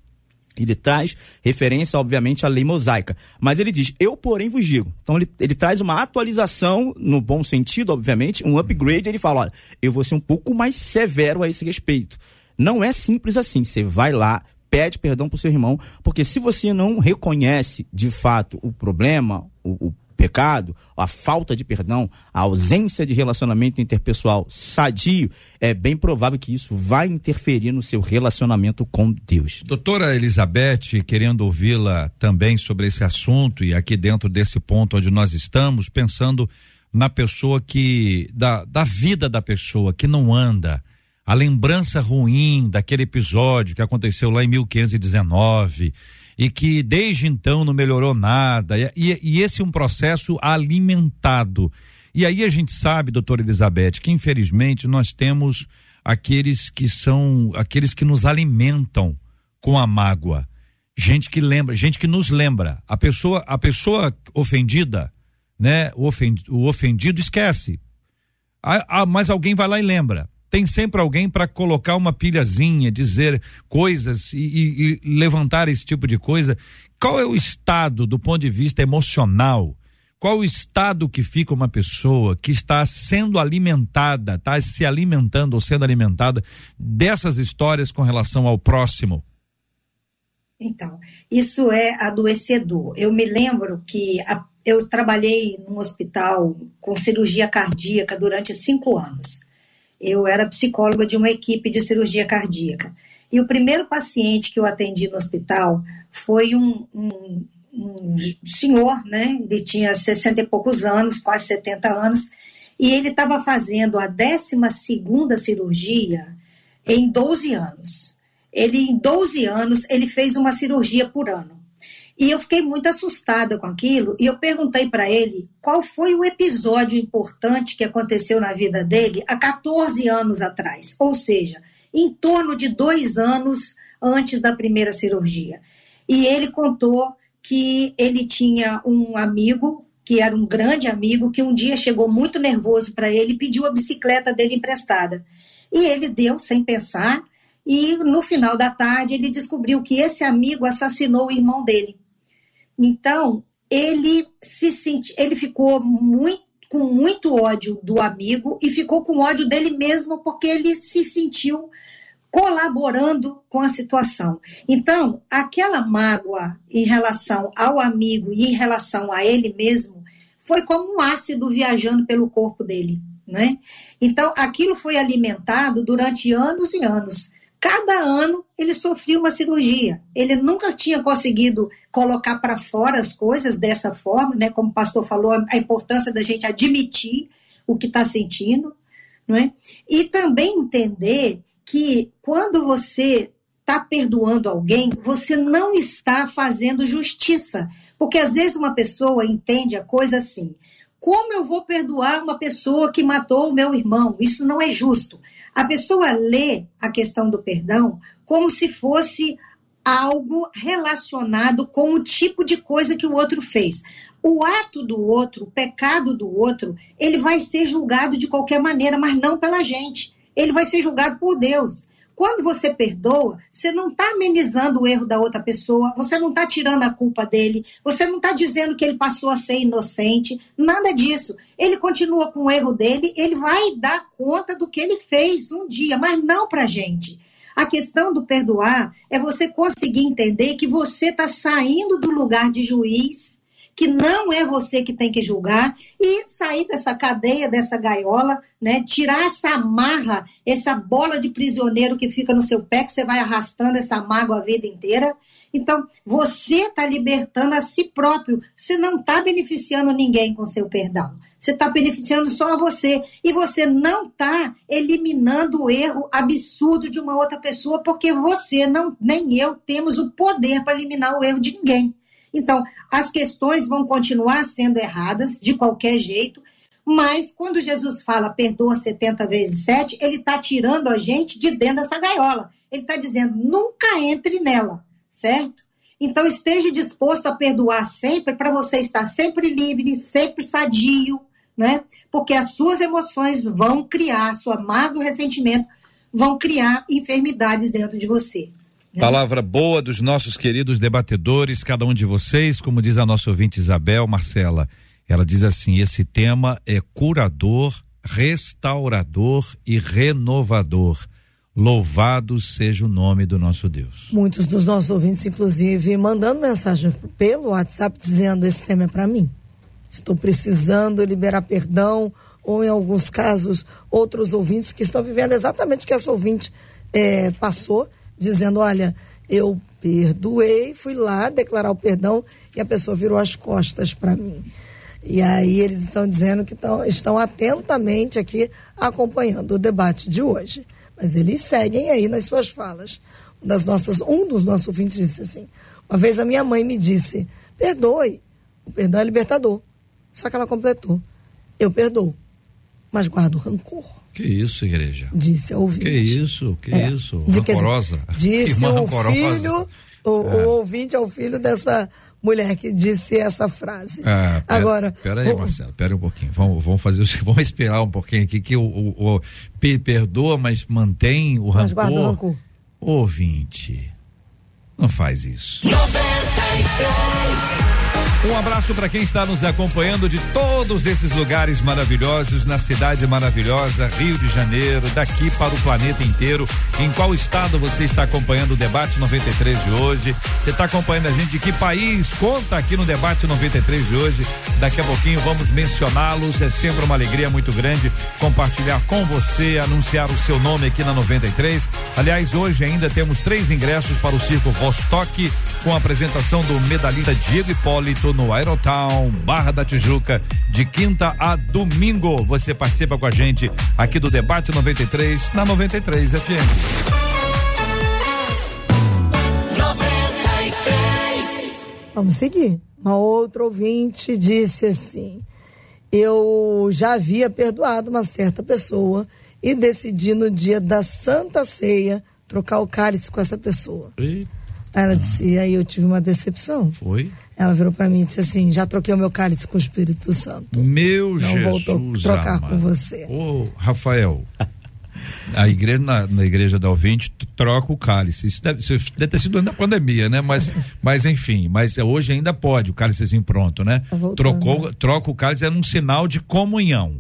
Ele traz referência, obviamente, à lei mosaica. Mas ele diz, eu, porém, vos digo. Então, ele, ele traz uma atualização, no bom sentido, obviamente, um upgrade. Ele fala, olha, eu vou ser um pouco mais severo a esse respeito. Não é simples assim. Você vai lá, pede perdão pro seu irmão, porque se você não reconhece, de fato, o problema, o, o pecado, a falta de perdão, a ausência de relacionamento interpessoal sadio, é bem provável que isso vai interferir no seu relacionamento com Deus. Doutora Elizabeth, querendo ouvi-la também sobre esse assunto e aqui dentro desse ponto onde nós estamos, pensando na pessoa que, da, da vida da pessoa que não anda, a lembrança ruim daquele episódio que aconteceu lá em 1519 e que desde então não melhorou nada, e, e, esse é um processo alimentado. E aí a gente sabe, doutora Elizabeth, que infelizmente nós temos aqueles que são, aqueles que nos alimentam com a mágoa. Gente que lembra, gente que nos lembra. A pessoa, a pessoa ofendida, né? O, ofend, o ofendido esquece. Ah, ah, mas alguém vai lá e lembra. Tem sempre alguém para colocar uma pilhazinha, dizer coisas e, e- e levantar esse tipo de coisa. Qual é o estado do ponto de vista emocional? Qual o estado que fica uma pessoa que está sendo alimentada, está se alimentando ou sendo alimentada dessas histórias com relação ao próximo? Então, isso é adoecedor. Eu me lembro que a- eu trabalhei num hospital com cirurgia cardíaca durante cinco anos. Eu era psicóloga de uma equipe de cirurgia cardíaca. E o primeiro paciente que eu atendi no hospital foi um, um- um senhor, né? Ele tinha 60 e poucos anos, quase 70 anos, e ele estava fazendo a 12 cirurgia em 12 anos. Ele, em 12 anos, ele fez uma cirurgia por ano. E eu fiquei muito assustada com aquilo, e eu perguntei para ele qual foi o episódio importante que aconteceu na vida dele há 14 anos atrás, ou seja, em torno de dois anos antes da primeira cirurgia. E ele contou que ele tinha um amigo, que era um grande amigo, que um dia chegou muito nervoso para ele e pediu a bicicleta dele emprestada. E ele deu sem pensar, e no final da tarde ele descobriu que esse amigo assassinou o irmão dele. Então, ele se senti, ele ficou muito com muito ódio do amigo e ficou com ódio dele mesmo porque ele se sentiu colaborando com a situação. Então, aquela mágoa em relação ao amigo e em relação a ele mesmo foi como um ácido viajando pelo corpo dele, né? Então, aquilo foi alimentado durante anos e anos. Cada ano ele sofria uma cirurgia. Ele nunca tinha conseguido colocar para fora as coisas dessa forma, né? Como o pastor falou, a importância da gente admitir o que está sentindo, não é? E também entender que quando você está perdoando alguém, você não está fazendo justiça. Porque às vezes uma pessoa entende a coisa assim: como eu vou perdoar uma pessoa que matou o meu irmão? Isso não é justo. A pessoa lê a questão do perdão como se fosse algo relacionado com o tipo de coisa que o outro fez. O ato do outro, o pecado do outro, ele vai ser julgado de qualquer maneira, mas não pela gente. Ele vai ser julgado por Deus. Quando você perdoa, você não está amenizando o erro da outra pessoa, você não está tirando a culpa dele, você não está dizendo que ele passou a ser inocente, nada disso. Ele continua com o erro dele, ele vai dar conta do que ele fez um dia, mas não para gente. A questão do perdoar é você conseguir entender que você está saindo do lugar de juiz, que não é você que tem que julgar, e sair dessa cadeia, dessa gaiola, né? Tirar essa amarra, essa bola de prisioneiro que fica no seu pé, que você vai arrastando essa mágoa a vida inteira. Então, você está libertando a si próprio. Você não está beneficiando ninguém com seu perdão. Você está beneficiando só a você. E você não está eliminando o erro absurdo de uma outra pessoa, porque você, não, nem eu, temos o poder para eliminar o erro de ninguém. Então, as questões vão continuar sendo erradas, de qualquer jeito, mas quando Jesus fala perdoa 70 vezes 7, ele está tirando a gente de dentro dessa gaiola. Ele está dizendo nunca entre nela, certo? Então esteja disposto a perdoar sempre para você estar sempre livre, sempre sadio, né? Porque as suas emoções vão criar, sua mágoa e ressentimento vão criar enfermidades dentro de você. Né? Palavra boa dos nossos queridos debatedores, cada um de vocês, como diz a nossa ouvinte Isabel Marcela. Ela diz assim: esse tema é curador, restaurador e renovador. Louvado seja o nome do nosso Deus. Muitos dos nossos ouvintes, inclusive, mandando mensagem pelo WhatsApp dizendo: esse tema é para mim. Estou precisando liberar perdão, ou em alguns casos, outros ouvintes que estão vivendo exatamente o que essa ouvinte eh, passou, dizendo: olha, eu perdoei, fui lá declarar o perdão e a pessoa virou as costas para mim. E aí eles estão dizendo que tão, estão atentamente aqui acompanhando o debate de hoje. Mas eles seguem aí nas suas falas. Um, das nossas, um dos nossos ouvintes disse assim: uma vez a minha mãe me disse: perdoe, o perdão é libertador. Só que ela completou: eu perdoo, mas guardo rancor. Que isso, igreja? Disse a ouvinte. Que isso, que É. isso? Rancorosa. Disse Irmã o rancorosa. filho, o, É. o ouvinte é o filho dessa mulher que disse essa frase. Ah, pera- Agora, Pera aí, o- Marcelo, pera um pouquinho. Vamos, vamos fazer, o- vamos esperar um pouquinho aqui que o, o- o- pe- perdoa, mas mantém o Mas o rancor. rancor. Ouvinte, não faz isso. 93. Um abraço para quem está nos acompanhando de todos esses lugares maravilhosos, na cidade maravilhosa, Rio de Janeiro, daqui para o planeta inteiro. Em qual estado você está acompanhando o debate 93 de hoje? Você está acompanhando a gente de que país? Conta aqui no debate 93 de hoje. Daqui a pouquinho vamos mencioná-los. É sempre uma alegria muito grande compartilhar com você, anunciar o seu nome aqui na 93. Aliás, hoje ainda temos três ingressos para o Circo Vostok com a apresentação do medalhista Diego Hipólito no Aerotown, Barra da Tijuca, de quinta a domingo. Você participa com a gente aqui do Debate 93 na 93 FM. 93. Vamos seguir. Uma outra ouvinte disse assim: Eu já havia perdoado uma certa pessoa e decidi no dia da Santa Ceia trocar o cálice com essa pessoa. Aí ela disse, aí eu tive uma decepção. Foi? Ela virou para mim e disse assim: já troquei o meu cálice com o Espírito Santo. Meu Não Jesus. vou to- trocar amado. com você. Ô, Rafael. A igreja, na, na igreja da ouvinte, troca o cálice. Isso deve, isso deve ter sido na pandemia, né? Mas, mas enfim, mas hoje ainda pode, o cálicezinho pronto, né? Tá Trocou, troca o cálice, era um sinal de comunhão.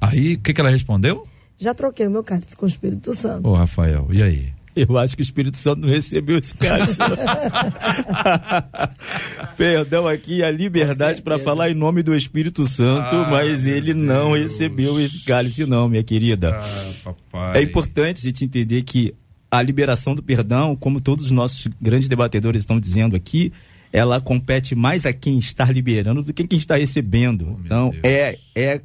Aí, o que, que ela respondeu? Já troquei o meu cálice com o Espírito Santo. Ô, Rafael, e aí? Eu acho que o Espírito Santo não recebeu esse cálice. Perdão aqui a liberdade para falar em nome do Espírito Santo, Ah, mas ele não Deus. recebeu esse cálice não, minha querida. Ah. É importante a gente entender que a liberação do perdão, como todos os nossos grandes debatedores estão dizendo aqui, ela compete mais a quem está liberando do que quem está recebendo. então, Deus. é, é,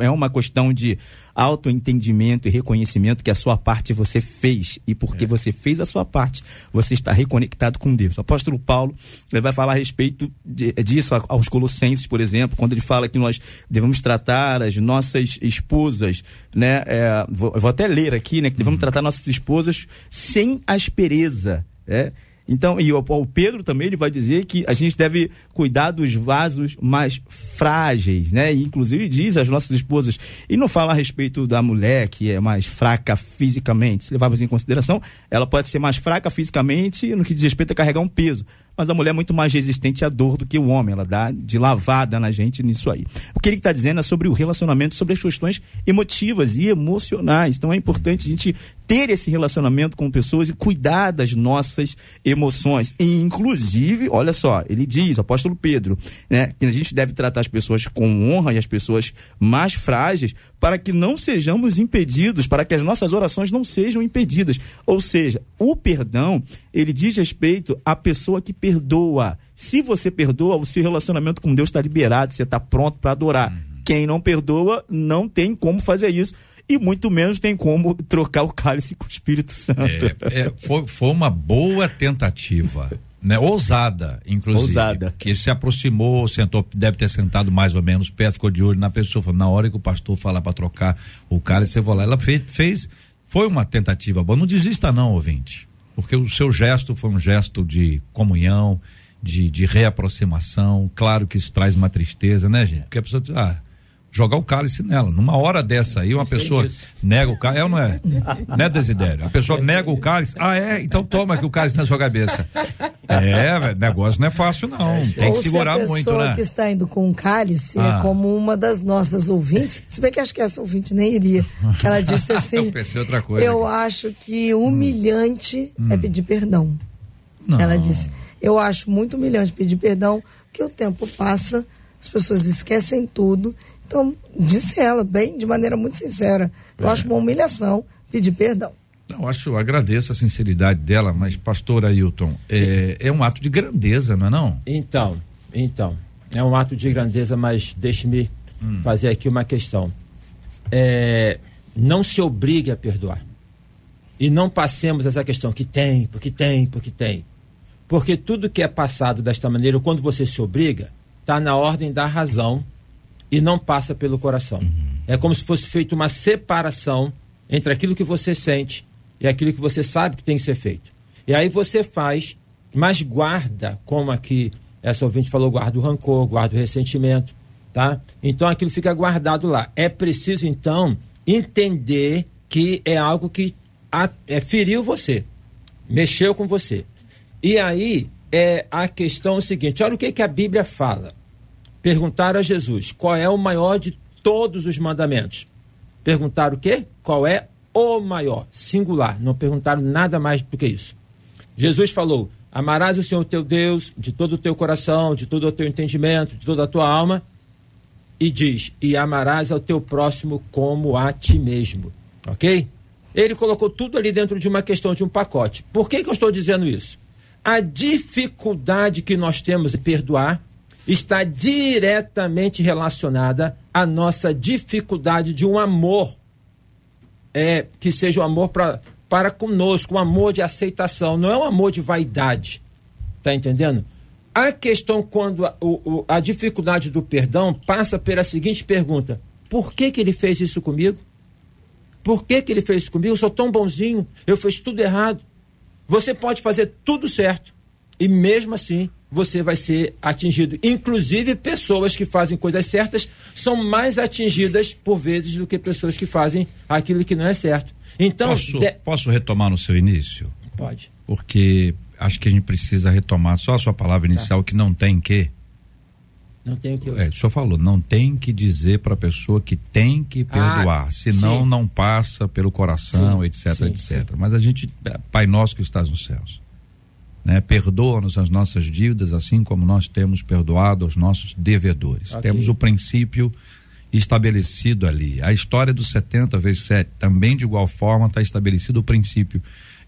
é uma questão de autoentendimento e reconhecimento que a sua parte você fez. E porque você fez a sua parte, você está reconectado com Deus. O apóstolo Paulo ele vai falar a respeito de- disso aos Colossenses, por exemplo, quando ele fala que nós devemos tratar as nossas esposas, né? é, vou, vou até ler aqui, né? Que devemos tratar nossas esposas sem aspereza, né? Então, e o, o Pedro também ele vai dizer que a gente deve cuidar dos vasos mais frágeis, né? E, inclusive diz às nossas esposas, e não fala a respeito da mulher que é mais fraca fisicamente, se levarmos em consideração, ela pode ser mais fraca fisicamente no que diz respeito a carregar um peso mas a mulher é muito mais resistente à dor do que o homem, ela dá de lavada na gente nisso aí. O que ele está dizendo é sobre o relacionamento, sobre as questões emotivas e emocionais. Então é importante a gente ter esse relacionamento com pessoas e cuidar das nossas emoções. E, inclusive, olha só, ele diz, apóstolo Pedro, né, que a gente deve tratar as pessoas com honra e as pessoas mais frágeis para que não sejamos impedidos, para que as nossas orações não sejam impedidas. Ou seja, o perdão, ele diz respeito à pessoa que perdoa. Se você perdoa, o seu relacionamento com Deus está liberado, você está pronto para adorar. Quem não perdoa, não tem como fazer isso. E muito menos tem como trocar o cálice com o Espírito Santo. É, é, foi, foi uma boa tentativa. Né, ousada, inclusive. Ousada. Que se aproximou, sentou, deve ter sentado mais ou menos perto, ficou de olho na pessoa. Falou, na hora que o pastor falar para trocar o cálice, você vai lá. Ela fez, fez, foi uma tentativa boa. Não desista, não, ouvinte. Porque o seu gesto foi um gesto de comunhão, de, de reaproximação. Claro que isso traz uma tristeza, né, gente? Porque a pessoa diz, ah, jogar o cálice nela. Numa hora dessa aí, uma pessoa nega o cálice. É ou não é? Né, Desidério? A pessoa nega o cálice. Ah, é? Então toma aqui o cálice na sua cabeça. É, negócio não é fácil, não. Tem Ou que segurar se a muito, pessoa né? que está indo com um cálice Ah. é como uma das nossas ouvintes, se bem que acho que essa ouvinte nem iria, que ela disse assim, Eu pensei outra coisa. eu acho que humilhante é pedir perdão. Hum. Não. Ela disse, eu acho muito humilhante pedir perdão, porque o tempo passa, as pessoas esquecem tudo. Então, disse ela, bem, de maneira muito sincera, eu É. acho uma humilhação pedir perdão. Não, acho, agradeço a sinceridade dela, mas, pastor Ailton, é, é um ato de grandeza, não é não? Então, então, é um ato de grandeza, mas deixe-me fazer aqui uma questão. É, não se obrigue a perdoar. E não passemos essa questão que tem, porque tem, porque tem. Porque tudo que é passado desta maneira, quando você se obriga, está na ordem da razão e não passa pelo coração. É como se fosse feita uma separação entre aquilo que você sente e aquilo que você sabe que tem que ser feito. E aí você faz, mas guarda, como aqui essa ouvinte falou, guarda o rancor, guarda o ressentimento, tá? Então aquilo fica guardado lá. É preciso então entender que é algo que a- é, feriu você, mexeu com você. E aí é a questão é o seguinte: olha o que, que a Bíblia fala. Perguntaram a Jesus qual é o maior de todos os mandamentos. Perguntaram o quê? Qual é o maior? Singular. Não perguntaram nada mais do que isso. Jesus falou: Amarás o Senhor teu Deus de todo o teu coração, de todo o teu entendimento, de toda a tua alma. E diz: E amarás ao teu próximo como a ti mesmo. Ok? Ele colocou tudo ali dentro de uma questão, de um pacote. Por que, que eu estou dizendo isso? A dificuldade que nós temos em perdoar está diretamente relacionada à nossa dificuldade de um amor é, que seja um amor pra, para conosco, um amor de aceitação, não é um amor de vaidade. Tá entendendo? A questão quando a, o- a dificuldade do perdão passa pela seguinte pergunta: por que, que ele fez isso comigo? Por que, que ele fez isso comigo? Eu sou tão bonzinho, eu fiz tudo errado. Você pode fazer tudo certo e mesmo assim você vai ser atingido. Inclusive, pessoas que fazem coisas certas são mais atingidas por vezes do que pessoas que fazem aquilo que não é certo. Então, Posso, de- posso retomar no seu início? pode. Porque acho que a gente precisa retomar só a sua palavra inicial, que não tem que. Não tem o que. É, o senhor falou, não tem que dizer para a pessoa que tem que perdoar, senão sim. não passa pelo coração, Sim, etc, sim, etc. Mas a gente, é, Pai nosso que estás nos céus, né? Perdoa-nos as nossas dívidas, assim como nós temos perdoado aos nossos devedores. Temos o princípio estabelecido ali. A história dos 70 vezes 7, também de igual forma está estabelecido o princípio.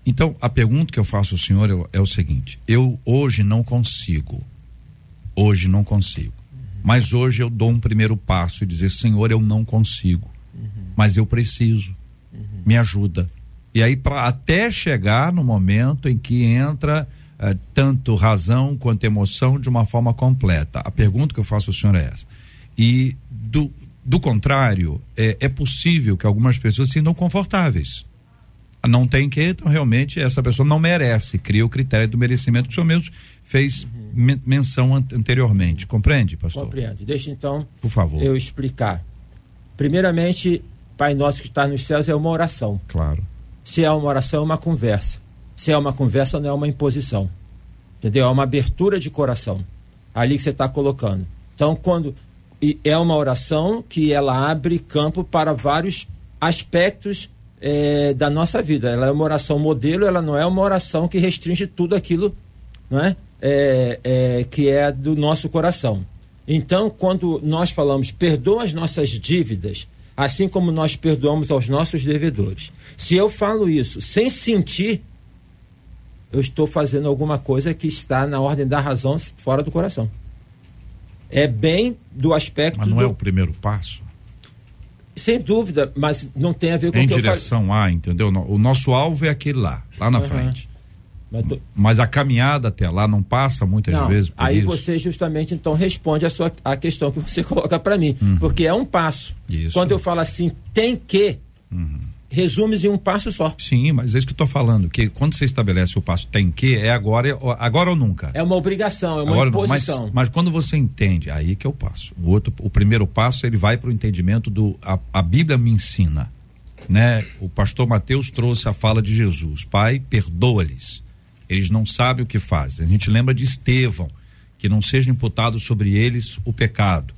Então, a pergunta que eu faço ao senhor é, é o seguinte: eu hoje não consigo, hoje não consigo, mas hoje eu dou um primeiro passo e dizer: Senhor, eu não consigo, mas eu preciso, me ajuda. E aí, para até chegar no momento em que entra eh, tanto razão quanto emoção de uma forma completa. A pergunta que eu faço ao senhor é essa. E do, do contrário, é, é possível que algumas pessoas se sintam confortáveis Não tem que, então realmente essa pessoa não merece. Cria o critério do merecimento que o senhor mesmo fez men- menção an- anteriormente. Compreende, pastor? Compreende. Deixa então Por favor. eu explicar. Primeiramente, Pai Nosso que está nos céus é uma oração. Claro. Se é uma oração, é uma conversa. Se é uma conversa, não é uma imposição. Entendeu? É uma abertura de coração. Ali que você está colocando. Então, quando. É uma oração que ela abre campo para vários aspectos eh, da nossa vida. Ela é uma oração modelo, ela não é uma oração que restringe tudo aquilo não é? É, é, que é do nosso coração. Então, quando nós falamos perdoa as nossas dívidas, assim como nós perdoamos aos nossos devedores. Se eu falo isso sem sentir, eu estou fazendo alguma coisa que está na ordem da razão fora do coração. É bem do aspecto. Mas não do- é o primeiro passo? Sem dúvida, mas não tem a ver com Em o que eu direção a, entendeu? O nosso alvo é aquele lá, lá na Aham. frente. Mas tô- Mas a caminhada até lá não passa muitas Não, vezes por aí isso. você justamente então responde a sua a questão que você coloca para mim, porque é um passo. Uhum. Isso. Uhum. Quando eu falo assim, tem que, resume-se em um passo só. Sim, mas é isso que eu tô falando, que quando você estabelece o passo tem que, é agora, agora ou nunca. É uma obrigação, é uma Agora, não, mas, imposição. mas quando você entende, aí que é o passo. O outro, o primeiro passo, ele vai para o entendimento do a, a Bíblia me ensina, né? O pastor Mateus trouxe a fala de Jesus: Pai, perdoa-lhes. Eles não sabem o que fazem. A gente lembra de Estevão, que não seja imputado sobre eles o pecado.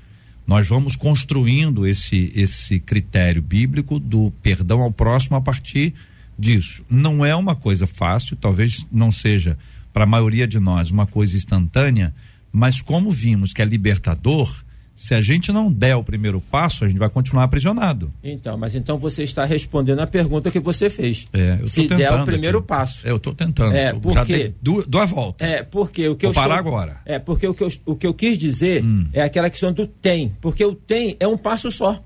Nós vamos construindo esse esse critério bíblico do perdão ao próximo a partir disso. Não é uma coisa fácil, talvez não seja para a maioria de nós uma coisa instantânea, mas como vimos que é libertador, se a gente não der o primeiro passo, a gente vai continuar aprisionado. Então, mas então você está respondendo a pergunta que você fez. É, eu Se der tentando o primeiro aqui. passo. É, eu estou tentando. É, Eu por já dei dou a volta. É, porque o que Vou eu parar estou- agora. É, porque o que, eu, o que eu quis dizer Hum. é aquela questão do tem. Porque o tem é um passo só.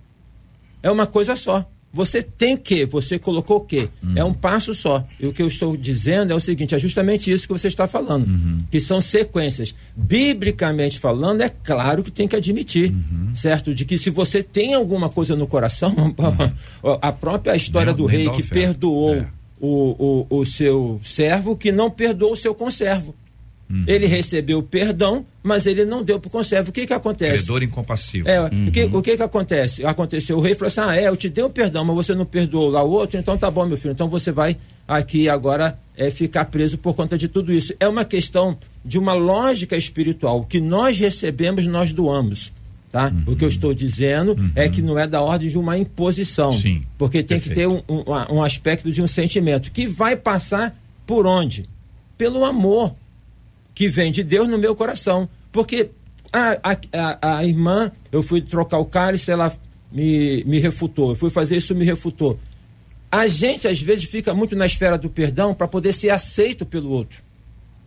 É uma coisa só. Você tem que, você colocou o que? Hum. É um passo só. E o que eu estou dizendo é o seguinte: é justamente isso que você está falando. Uhum. Que são sequências. Biblicamente falando, é claro que tem que admitir, Uhum. certo? De que se você tem alguma coisa no coração, a própria história do rei que oferta. perdoou É. o, o, o seu servo que não perdoou o seu conservo. Uhum. Ele recebeu perdão, mas ele não deu para o conservo. O que que acontece? Credor incompassível. É, o, que, o que que acontece? Aconteceu, o rei falou assim, ah, é, eu te dei o perdão, mas você não perdoou lá o outro, então tá bom, meu filho, então você vai aqui agora é, ficar preso por conta de tudo isso. É uma questão de uma lógica espiritual. O que nós recebemos, nós doamos. Tá? O que eu estou dizendo é que não é da ordem de uma imposição. Sim, Porque tem que ter perfeito. um, um, um aspecto de um sentimento que vai passar por onde? Pelo amor que vem de Deus no meu coração. Porque a, a, a, a irmã, eu fui trocar o cálice, ela me, me refutou. Eu fui fazer isso, me refutou. A gente, às vezes, fica muito na esfera do perdão para poder ser aceito pelo outro.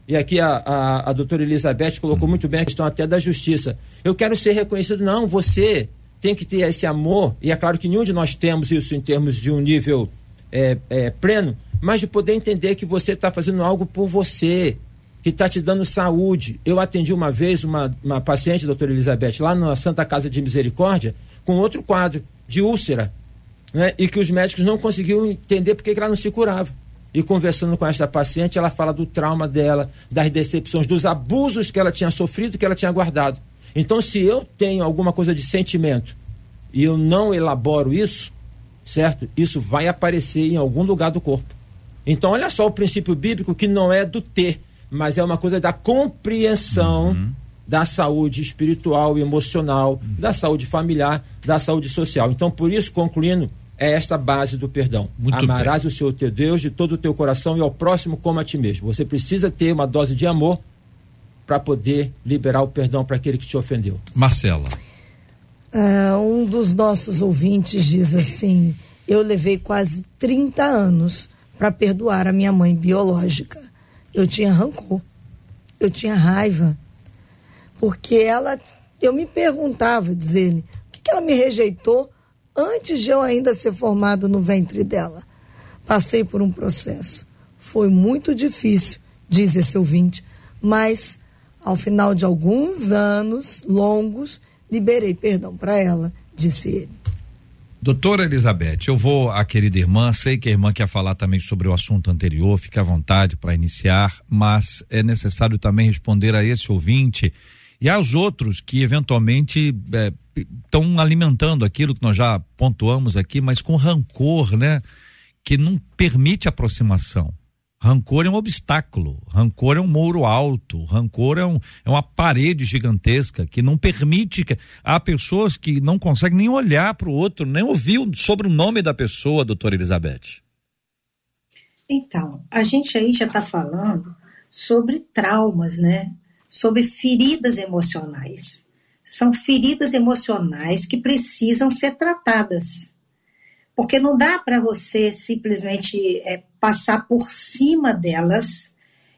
E aqui a, a, a doutora Elizabeth colocou muito bem a questão até da justiça. Eu quero ser reconhecido. Não, você tem que ter esse amor, e é claro que nenhum de nós temos isso em termos de um nível é, é, pleno, mas de poder entender que você está fazendo algo por você, que está te dando saúde. Eu atendi uma vez uma, uma paciente, doutora Elizabeth, lá na Santa Casa de Misericórdia, com outro quadro de úlcera, né? e que os médicos não conseguiam entender por que ela não se curava. E conversando com esta paciente, ela fala do trauma dela, das decepções, dos abusos que ela tinha sofrido, que ela tinha guardado. Então, se eu tenho alguma coisa de sentimento e eu não elaboro isso, certo? Isso vai aparecer em algum lugar do corpo. Então, olha só o princípio bíblico que não é do ter, mas é uma coisa da compreensão da saúde espiritual e emocional, da saúde familiar, da saúde social. Então, por isso, concluindo, é esta base do perdão. Muito Amarás o Senhor teu Deus de todo o teu coração e ao próximo como a ti mesmo. Você precisa ter uma dose de amor para poder liberar o perdão para aquele que te ofendeu. Marcela. Ah, um dos nossos ouvintes diz assim: Eu levei quase 30 anos para perdoar a minha mãe biológica. Eu tinha rancor, eu tinha raiva, porque ela, eu me perguntava, diz ele, por que, que ela me rejeitou antes de eu ainda ser formado no ventre dela? Passei por um processo, foi muito difícil, diz esse ouvinte, mas ao final de alguns anos longos, liberei perdão para ela, disse ele. Doutora Elizabeth, eu vou à querida irmã, sei que a irmã quer falar também sobre o assunto anterior, fique à vontade para iniciar, mas é necessário também responder a esse ouvinte e aos outros que eventualmente estão alimentando aquilo que nós já pontuamos aqui, mas com rancor, né? Que não permite aproximação. Rancor é um obstáculo, rancor é um muro alto, rancor é, um, é uma parede gigantesca que não permite que. Há pessoas que não conseguem nem olhar para o outro, nem ouvir sobre o nome da pessoa, doutora Elizabeth. Então, a gente aí já está falando sobre traumas, né? Sobre feridas emocionais. São feridas emocionais que precisam ser tratadas. Porque não dá para você simplesmente é, passar por cima delas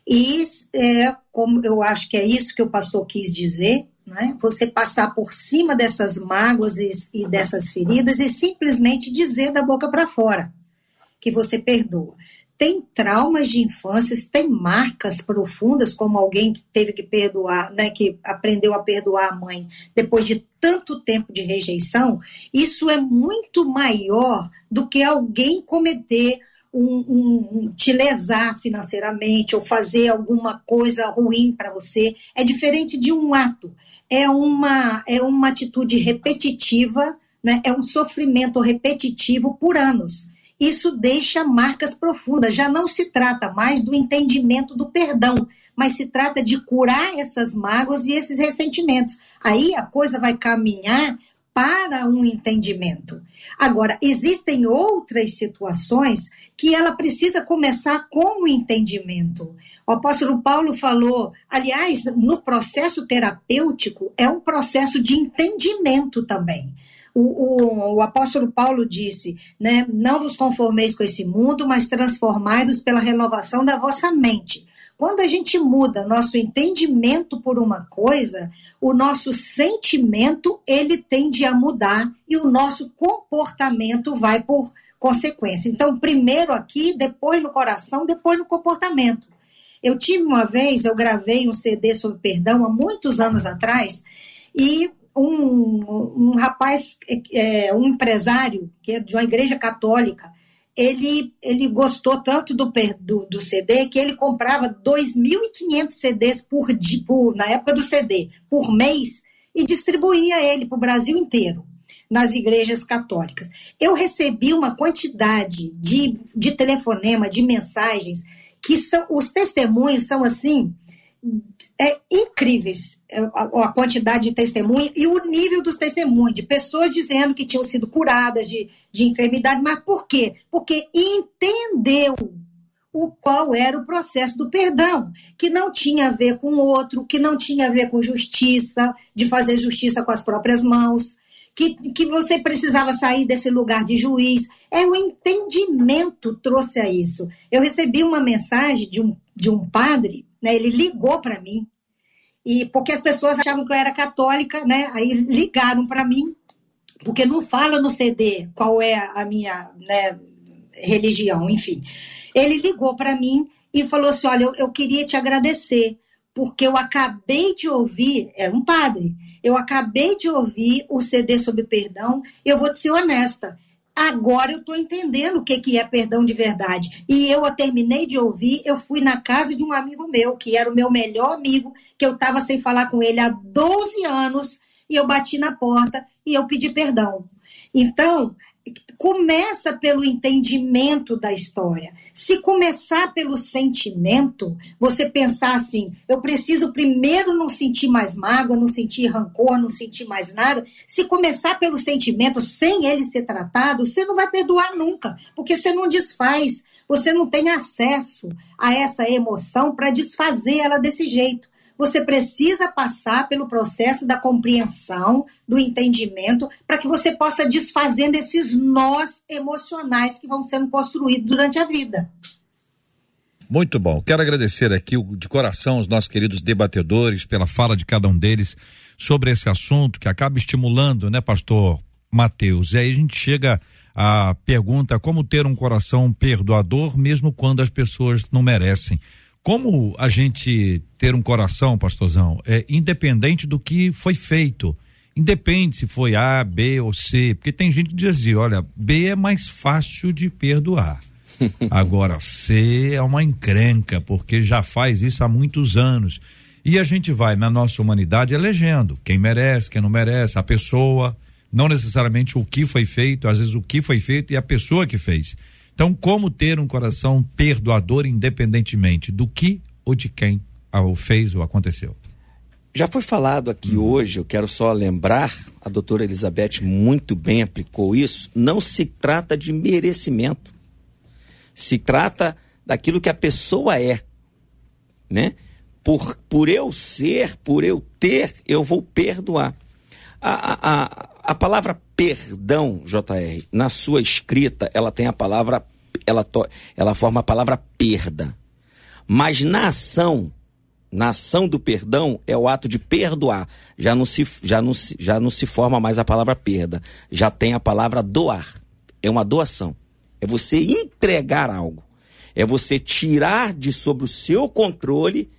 e, é, como eu acho que é isso que o pastor quis dizer, né? você passar por cima dessas mágoas e, e dessas feridas e simplesmente dizer da boca para fora que você perdoa tem traumas de infância, tem marcas profundas, como alguém que teve que perdoar, né, que aprendeu a perdoar a mãe depois de tanto tempo de rejeição, isso é muito maior do que alguém cometer um, um, te lesar financeiramente ou fazer alguma coisa ruim para você. É diferente de um ato. É uma, é uma atitude repetitiva, né? é um sofrimento repetitivo por anos isso deixa marcas profundas. Já não se trata mais do entendimento do perdão, mas se trata de curar essas mágoas e esses ressentimentos. Aí a coisa vai caminhar para um entendimento. Agora, existem outras situações que ela precisa começar com o entendimento. O apóstolo Paulo falou, aliás, no processo terapêutico, é um processo de entendimento também. O, o, o, apóstolo Paulo disse, né, não vos conformeis com esse mundo, mas transformai-vos pela renovação da vossa mente. Quando a gente muda nosso entendimento por uma coisa, o nosso sentimento ele tende a mudar e o nosso comportamento vai por consequência. Então, primeiro aqui, depois no coração, depois no comportamento. Eu tive uma vez, eu gravei um CD sobre perdão há muitos anos atrás, e um, um rapaz, é, um empresário, que é de uma igreja católica, ele, ele gostou tanto do, do, do CD que ele comprava 2.500 CDs por, por, na época do CD, por mês, e distribuía ele para o Brasil inteiro, nas igrejas católicas. Eu recebi uma quantidade de, de telefonema, de mensagens, que são, os testemunhos são assim, é, incríveis é, a, a, quantidade de testemunhos e o nível dos testemunhos, de pessoas dizendo que tinham sido curadas de, de enfermidade, mas por quê? Porque entendeu o qual era o processo do perdão, que não tinha a ver com o outro, que não tinha a ver com justiça, de fazer justiça com as próprias mãos, que, que você precisava sair desse lugar de juiz. É o entendimento trouxe a isso. Eu recebi uma mensagem de um, de um padre né? Ele ligou para mim e porque as pessoas achavam que eu era católica, né? Aí ligaram para mim porque não fala no CD qual é a minha né, religião, enfim. Ele ligou para mim e falou assim: Olha, eu, eu, queria te agradecer, porque eu acabei de ouvir, era um padre, eu acabei de ouvir o CD sobre perdão, eu vou te ser honesta. Agora eu estou entendendo o que, que é perdão de verdade. E eu a terminei de ouvir, eu fui na casa de um amigo meu, que era o meu melhor amigo, que eu estava sem falar com ele há 12 anos, e eu bati na porta e eu pedi perdão. Então, começa pelo entendimento da história. Se começar pelo sentimento, você pensar assim, eu preciso primeiro não sentir mais mágoa, não sentir rancor, não sentir mais nada. Se começar pelo sentimento sem ele ser tratado, você não vai perdoar nunca, porque você não desfaz, você não tem acesso a essa emoção para desfazer ela desse jeito você precisa passar pelo processo da compreensão, do entendimento, para que você possa desfazendo esses nós emocionais que vão sendo construídos durante a vida. Muito bom. Quero agradecer aqui de coração os nossos queridos debatedores pela fala de cada um deles sobre esse assunto que acaba estimulando, né, pastor Mateus? E aí a gente chega à pergunta como ter um coração perdoador mesmo quando as pessoas não merecem. Como a gente ter um coração, pastorzão, é independente do que foi feito, Independe se foi A, B ou C, porque tem gente que diz assim, olha, B é mais fácil de perdoar. Agora, C é uma encrenca, porque já faz isso há muitos anos. E a gente vai, na nossa humanidade, elegendo quem merece, quem não merece, a pessoa, não necessariamente o que foi feito, às vezes o que foi feito e a pessoa que fez. Então, como ter um coração perdoador independentemente do que ou de quem o fez ou aconteceu? Já foi falado aqui hoje, eu quero só lembrar, a doutora Elizabeth muito bem aplicou isso. Não se trata de merecimento. Se trata daquilo que a pessoa é. Né? Por, por eu ser, por eu ter, eu vou perdoar. A, a, a, a palavra perdão, JR, na sua escrita, ela tem a palavra, ela, to, ela forma a palavra perda. Mas na ação, na ação do perdão é o ato de perdoar. Já não se, já não se, já não se forma mais a palavra perda. Já tem a palavra doar. É uma doação. É você entregar algo. É você tirar de sobre o seu controle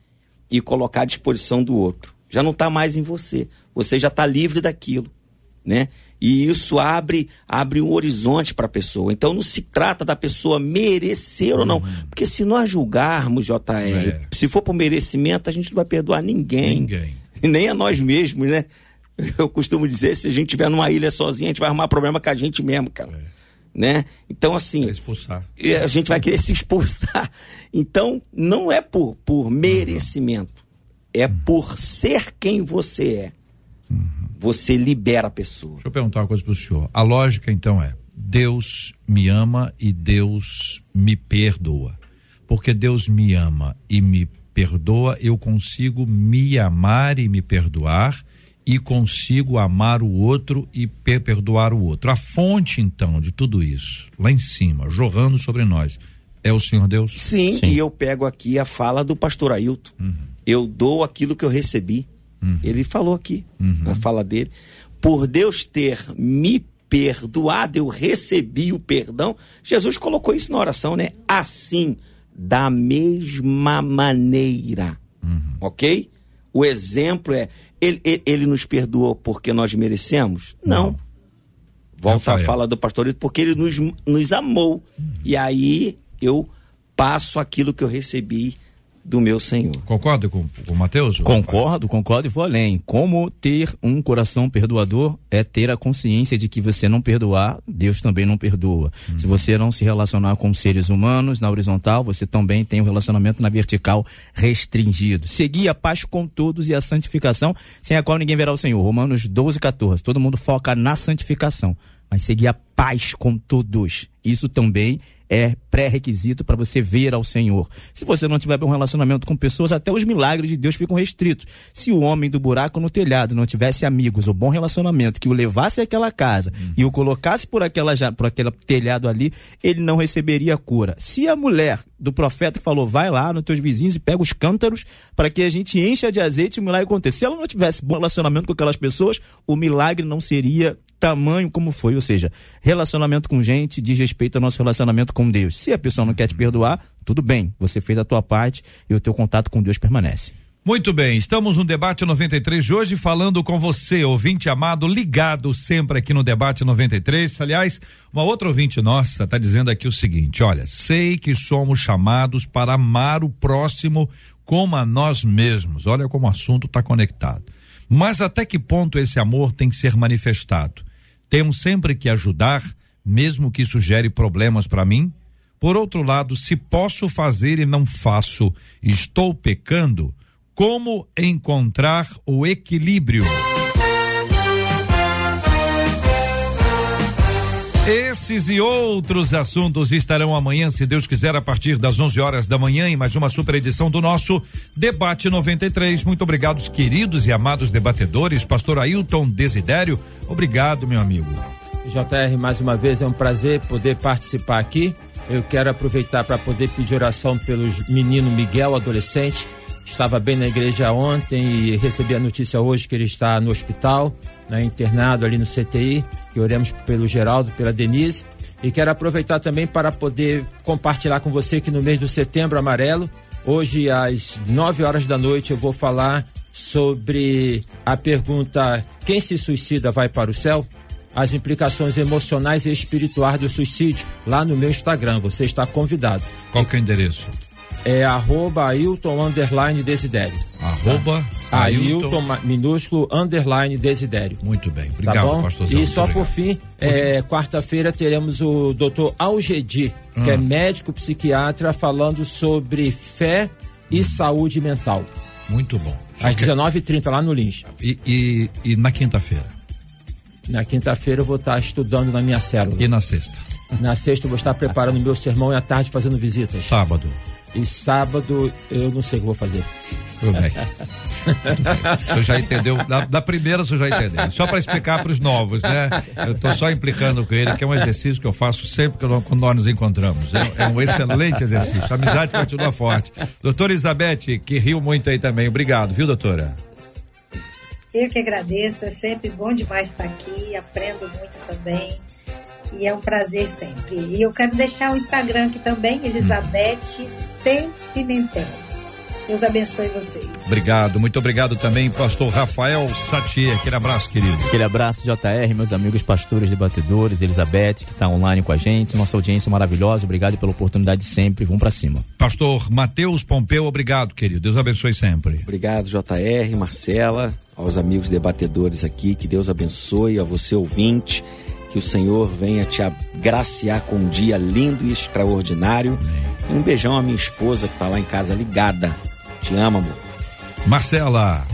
e colocar à disposição do outro. Já não está mais em você. Você já está livre daquilo, né? E isso abre abre um horizonte para a pessoa. Então não se trata da pessoa merecer ou não, porque se nós julgarmos JR, É. se for por merecimento, a gente não vai perdoar ninguém, Ninguém. nem a nós mesmos, né? Eu costumo dizer, se a gente estiver numa ilha sozinho, a gente vai arrumar problema com a gente mesmo, cara. Né? Então, assim, Expulsar. e a gente vai querer se expulsar. Então, não é por, por merecimento, é por ser quem você é. Você libera a pessoa. Deixa eu perguntar uma coisa para o senhor. A lógica então é: Deus me ama e Deus me perdoa. Porque Deus me ama e me perdoa, eu consigo me amar e me perdoar e consigo amar o outro e pe- perdoar o outro. A fonte então de tudo isso, lá em cima, jorrando sobre nós, é o Senhor Deus? Sim, e eu pego aqui a fala do pastor Ailton. Eu dou aquilo que eu recebi. Ele falou aqui, na fala dele. Por Deus ter me perdoado, eu recebi o perdão. Jesus colocou isso na oração, né? Assim, da mesma maneira. Ok? O exemplo é: ele, ele, ele nos perdoou porque nós merecemos? Não. Volta Rafael. a fala do pastor Ailton, porque ele nos, nos amou. E aí eu passo aquilo que eu recebi do meu Senhor. Concorda com, o Mateus? Concordo, concordo e vou além. Como ter um coração perdoador é ter a consciência de que você não perdoar, Deus também não perdoa. Se você não se relacionar com seres humanos na horizontal, você também tem um relacionamento na vertical restringido. Seguir a paz com todos e a santificação, sem a qual ninguém verá o Senhor. Romanos 12, 14. Todo mundo foca na santificação, mas seguir a paz com todos. Isso também é pré-requisito para você ver ao Senhor. Se você não tiver um relacionamento com pessoas, até os milagres de Deus ficam restritos. Se o homem do buraco no telhado não tivesse amigos ou bom relacionamento que o levasse àquela casa e o colocasse por aquela por aquele telhado ali, ele não receberia cura. Se a mulher do profeta que falou, vai lá nos teus vizinhos e pega os cântaros para que a gente encha de azeite e o milagre aconteça. Se ela não tivesse bom relacionamento com aquelas pessoas, o milagre não seria tamanho como foi, ou seja, relacionamento com gente diz respeito ao nosso relacionamento com Deus. Se a pessoa não quer te perdoar, tudo bem, você fez a tua parte e o teu contato com Deus permanece. Muito bem, estamos no Debate 93 de hoje falando com você, ouvinte amado, ligado sempre aqui no Debate 93. Aliás, uma outra ouvinte nossa está dizendo aqui o seguinte: olha, sei que somos chamados para amar o próximo como a nós mesmos. Olha como o assunto está conectado. Mas até que ponto esse amor tem que ser manifestado? Temos sempre que ajudar, mesmo que isso gere problemas para mim? Por outro lado, se posso fazer e não faço, estou pecando? Como encontrar o equilíbrio? Esses e outros assuntos estarão amanhã, se Deus quiser, a partir das 11 horas da manhã, em mais uma super edição do nosso Debate 93. Muito obrigado, queridos e amados debatedores. Pastor Ailton Desidério, obrigado, meu amigo. JR, mais uma vez é um prazer poder participar aqui. Eu quero aproveitar para poder pedir oração pelo menino Miguel, adolescente. Estava bem na igreja ontem e recebi a notícia hoje que ele está no hospital, né, internado ali no CTI. Que oremos pelo Geraldo, pela Denise. E quero aproveitar também para poder compartilhar com você que no mês do setembro amarelo, hoje às 9 horas da noite, eu vou falar sobre a pergunta: quem se suicida vai para o céu? As implicações emocionais e espirituais do suicídio, lá no meu Instagram. Você está convidado. Qual que é o endereço? É arroba Ailton underline Desidério. Arroba Ailton, ma- minúsculo underline Desidério. Muito bem. Tá Obrigado, bom? pastorzão. E só por fim, é, quarta-feira teremos o doutor Algedi, que Ah. é médico psiquiatra, falando sobre fé e Hum. saúde mental. Muito bom. Às que- 19h30 lá no Lins. E, e, e na quinta-feira? Na quinta-feira eu vou estar estudando na minha célula. E na sexta? Na sexta eu vou estar preparando meu sermão e à tarde fazendo visitas. Sábado? E sábado eu não sei o que vou fazer. Tudo bem. Muito bem. O senhor já entendeu? Da, da primeira o senhor já entendeu. Só para explicar para os novos, né? Eu estou só implicando com ele, que é um exercício que eu faço sempre que eu- quando nós nos encontramos. É, é um excelente exercício. A amizade continua forte. Doutora Elizabeth, que riu muito aí também. Obrigado, viu, doutora? Eu que agradeço, é sempre bom demais estar aqui, aprendo muito também. E é um prazer sempre. E eu quero deixar o Instagram aqui também, Elizabeth Sem Pimentel. Deus abençoe vocês. Obrigado, muito obrigado também, pastor Rafael Satie. Aquele abraço, querido. Aquele abraço, JR, meus amigos pastores debatedores, Elizabeth, que está online com a gente, nossa audiência maravilhosa. Obrigado pela oportunidade sempre. Vamos para cima. Pastor Matheus Pompeu, obrigado, querido. Deus abençoe sempre. Obrigado, JR, Marcela, aos amigos debatedores aqui. Que Deus abençoe, a você ouvinte. Que o Senhor venha te agraciar com um dia lindo e extraordinário. E um beijão à minha esposa que está lá em casa ligada. Te amo, amor. Marcela.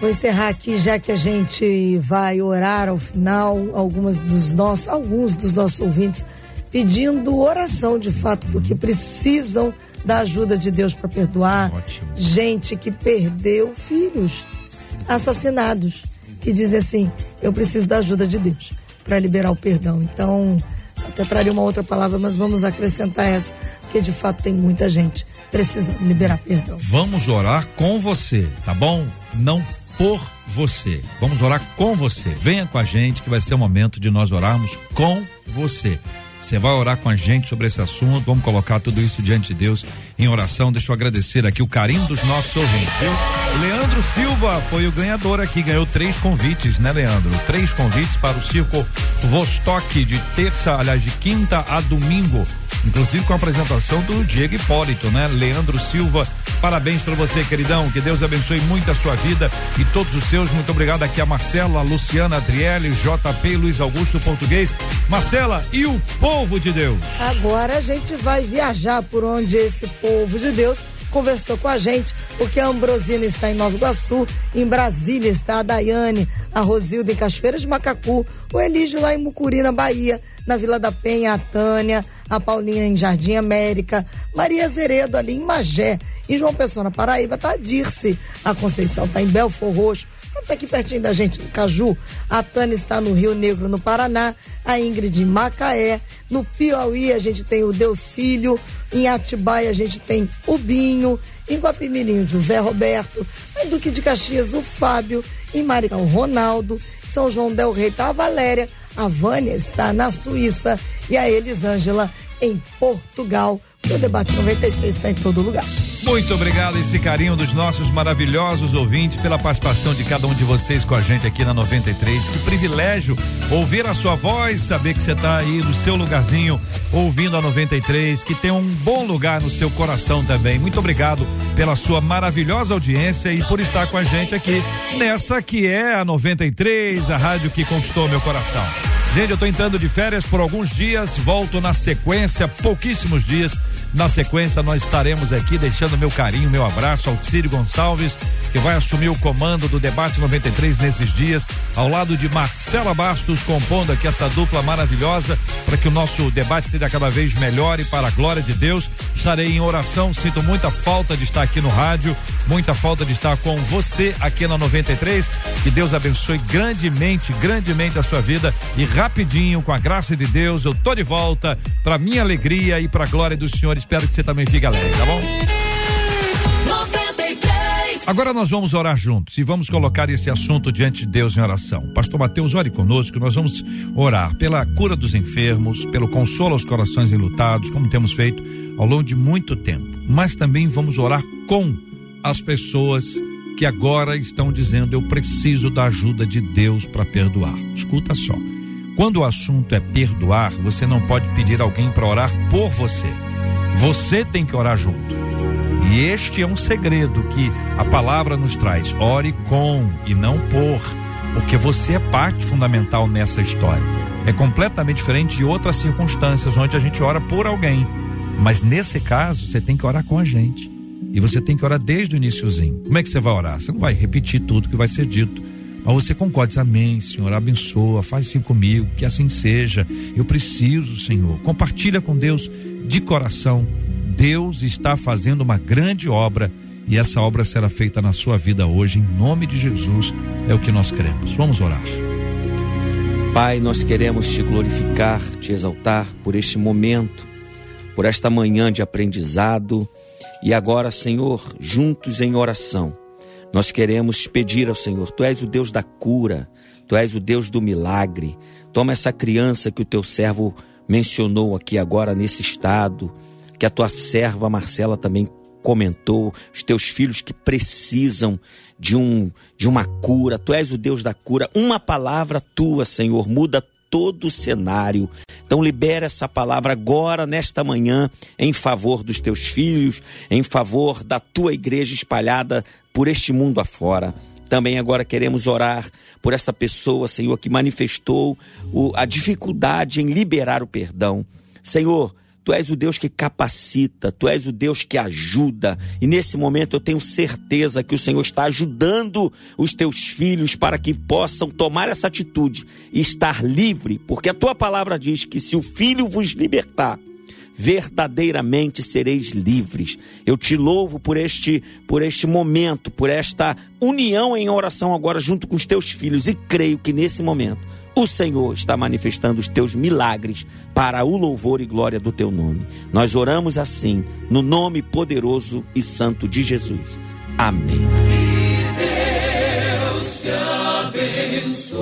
Vou encerrar aqui, já que a gente vai orar ao final, algumas dos nossos, alguns dos nossos ouvintes pedindo oração de fato, porque precisam da ajuda de Deus para perdoar. Gente que perdeu filhos assassinados, que dizem assim: eu preciso da ajuda de Deus para liberar o perdão. Então, até traria uma outra palavra, mas vamos acrescentar essa, porque de fato tem muita gente precisando liberar perdão. Vamos orar com você, tá bom? Não por você. Vamos orar com você. Venha com a gente que vai ser o momento de nós orarmos com você. Você vai orar com a gente sobre esse assunto. Vamos colocar tudo isso diante de Deus em oração. Deixa eu agradecer aqui o carinho dos nossos ouvintes. viu? Leandro Silva foi o ganhador aqui, ganhou três convites, né, Leandro? Três convites para o Circo Vostok de terça, aliás, de quinta a domingo. Inclusive com a apresentação do Diego Hipólito, né? Leandro Silva, parabéns para você, queridão. Que Deus abençoe muito a sua vida e todos os seus. Muito obrigado aqui a Marcela, Luciana Adriele, JP, Luiz Augusto Português. Marcela e o povo de Deus. Agora a gente vai viajar por onde esse povo de Deus conversou com a gente, porque a Ambrosina está em Nova Iguaçu, em Brasília está a Daiane, a Rosilda em Cachoeira de Macacu, o Elígio lá em Mucuri, na Bahia, na Vila da Penha, a Tânia, a Paulinha em Jardim América, Maria Zeredo ali em Magé, em João Pessoa, na Paraíba, tá a Dirce, a Conceição tá em Belfor Roxo, tá aqui pertinho da gente, no Caju. A Tânia está no Rio Negro, no Paraná. A Ingrid em Macaé. No Piauí, a gente tem o Deucílio. Em Atibaia, a gente tem o Binho. Em Guapimirim, o José Roberto. Em Duque de Caxias, o Fábio. Em Maricá, o Ronaldo. São João Del Rei, tá a Valéria. A Vânia está na Suíça. E a Elisângela em Portugal. O Debate 93 está em todo lugar. Muito obrigado esse carinho dos nossos maravilhosos ouvintes pela participação de cada um de vocês com a gente aqui na 93. Que privilégio ouvir a sua voz, saber que você está aí no seu lugarzinho ouvindo a 93, que tem um bom lugar no seu coração também. Muito obrigado pela sua maravilhosa audiência e por estar com a gente aqui nessa que é a 93, a rádio que conquistou meu coração. Gente, eu tô entrando de férias por alguns dias, volto na sequência, pouquíssimos dias. Na sequência, nós estaremos aqui deixando meu carinho, meu abraço ao Círio Gonçalves, que vai assumir o comando do Debate 93 nesses dias, ao lado de Marcela Bastos, compondo aqui essa dupla maravilhosa, para que o nosso debate seja cada vez melhor e para a glória de Deus. Estarei em oração, sinto muita falta de estar aqui no rádio, muita falta de estar com você aqui na 93. Que Deus abençoe grandemente, grandemente a sua vida e rapidinho, com a graça de Deus, eu tô de volta para minha alegria e para a glória do Senhor. Espero que você também fique alegre, tá bom? 93. Agora nós vamos orar juntos e vamos colocar esse assunto diante de Deus em oração. Pastor Mateus, ore conosco, nós vamos orar pela cura dos enfermos, pelo consolo aos corações enlutados, como temos feito ao longo de muito tempo. Mas também vamos orar com as pessoas que agora estão dizendo: Eu preciso da ajuda de Deus para perdoar. Escuta só. Quando o assunto é perdoar, você não pode pedir alguém para orar por você. Você tem que orar junto. E este é um segredo que a palavra nos traz: ore com e não por, porque você é parte fundamental nessa história. É completamente diferente de outras circunstâncias onde a gente ora por alguém. Mas nesse caso, você tem que orar com a gente. E você tem que orar desde o iníciozinho. Como é que você vai orar? Você não vai repetir tudo que vai ser dito. Mas você concorda, diz, amém, Senhor, abençoa, faz assim comigo, que assim seja. Eu preciso, Senhor. Compartilha com Deus de coração. Deus está fazendo uma grande obra e essa obra será feita na sua vida hoje, em nome de Jesus. É o que nós queremos. Vamos orar. Pai, nós queremos te glorificar, te exaltar por este momento, por esta manhã de aprendizado. E agora, Senhor, juntos em oração, nós queremos pedir ao Senhor: Tu és o Deus da cura, Tu és o Deus do milagre. Toma essa criança que o teu servo mencionou aqui agora nesse estado, que a tua serva Marcela também comentou, os teus filhos que precisam de um de uma cura. Tu és o Deus da cura. Uma palavra tua, Senhor, muda todo o cenário. Então libera essa palavra agora nesta manhã em favor dos teus filhos, em favor da tua igreja espalhada por este mundo afora. Também agora queremos orar por essa pessoa, Senhor, que manifestou a dificuldade em liberar o perdão. Senhor, Tu és o Deus que capacita, tu és o Deus que ajuda. E nesse momento eu tenho certeza que o Senhor está ajudando os teus filhos para que possam tomar essa atitude e estar livre, porque a tua palavra diz que se o filho vos libertar, verdadeiramente sereis livres. Eu te louvo por este por este momento, por esta união em oração agora junto com os teus filhos e creio que nesse momento o Senhor está manifestando os teus milagres para o louvor e glória do teu nome. Nós oramos assim, no nome poderoso e santo de Jesus. Amém. Deus te abençoe.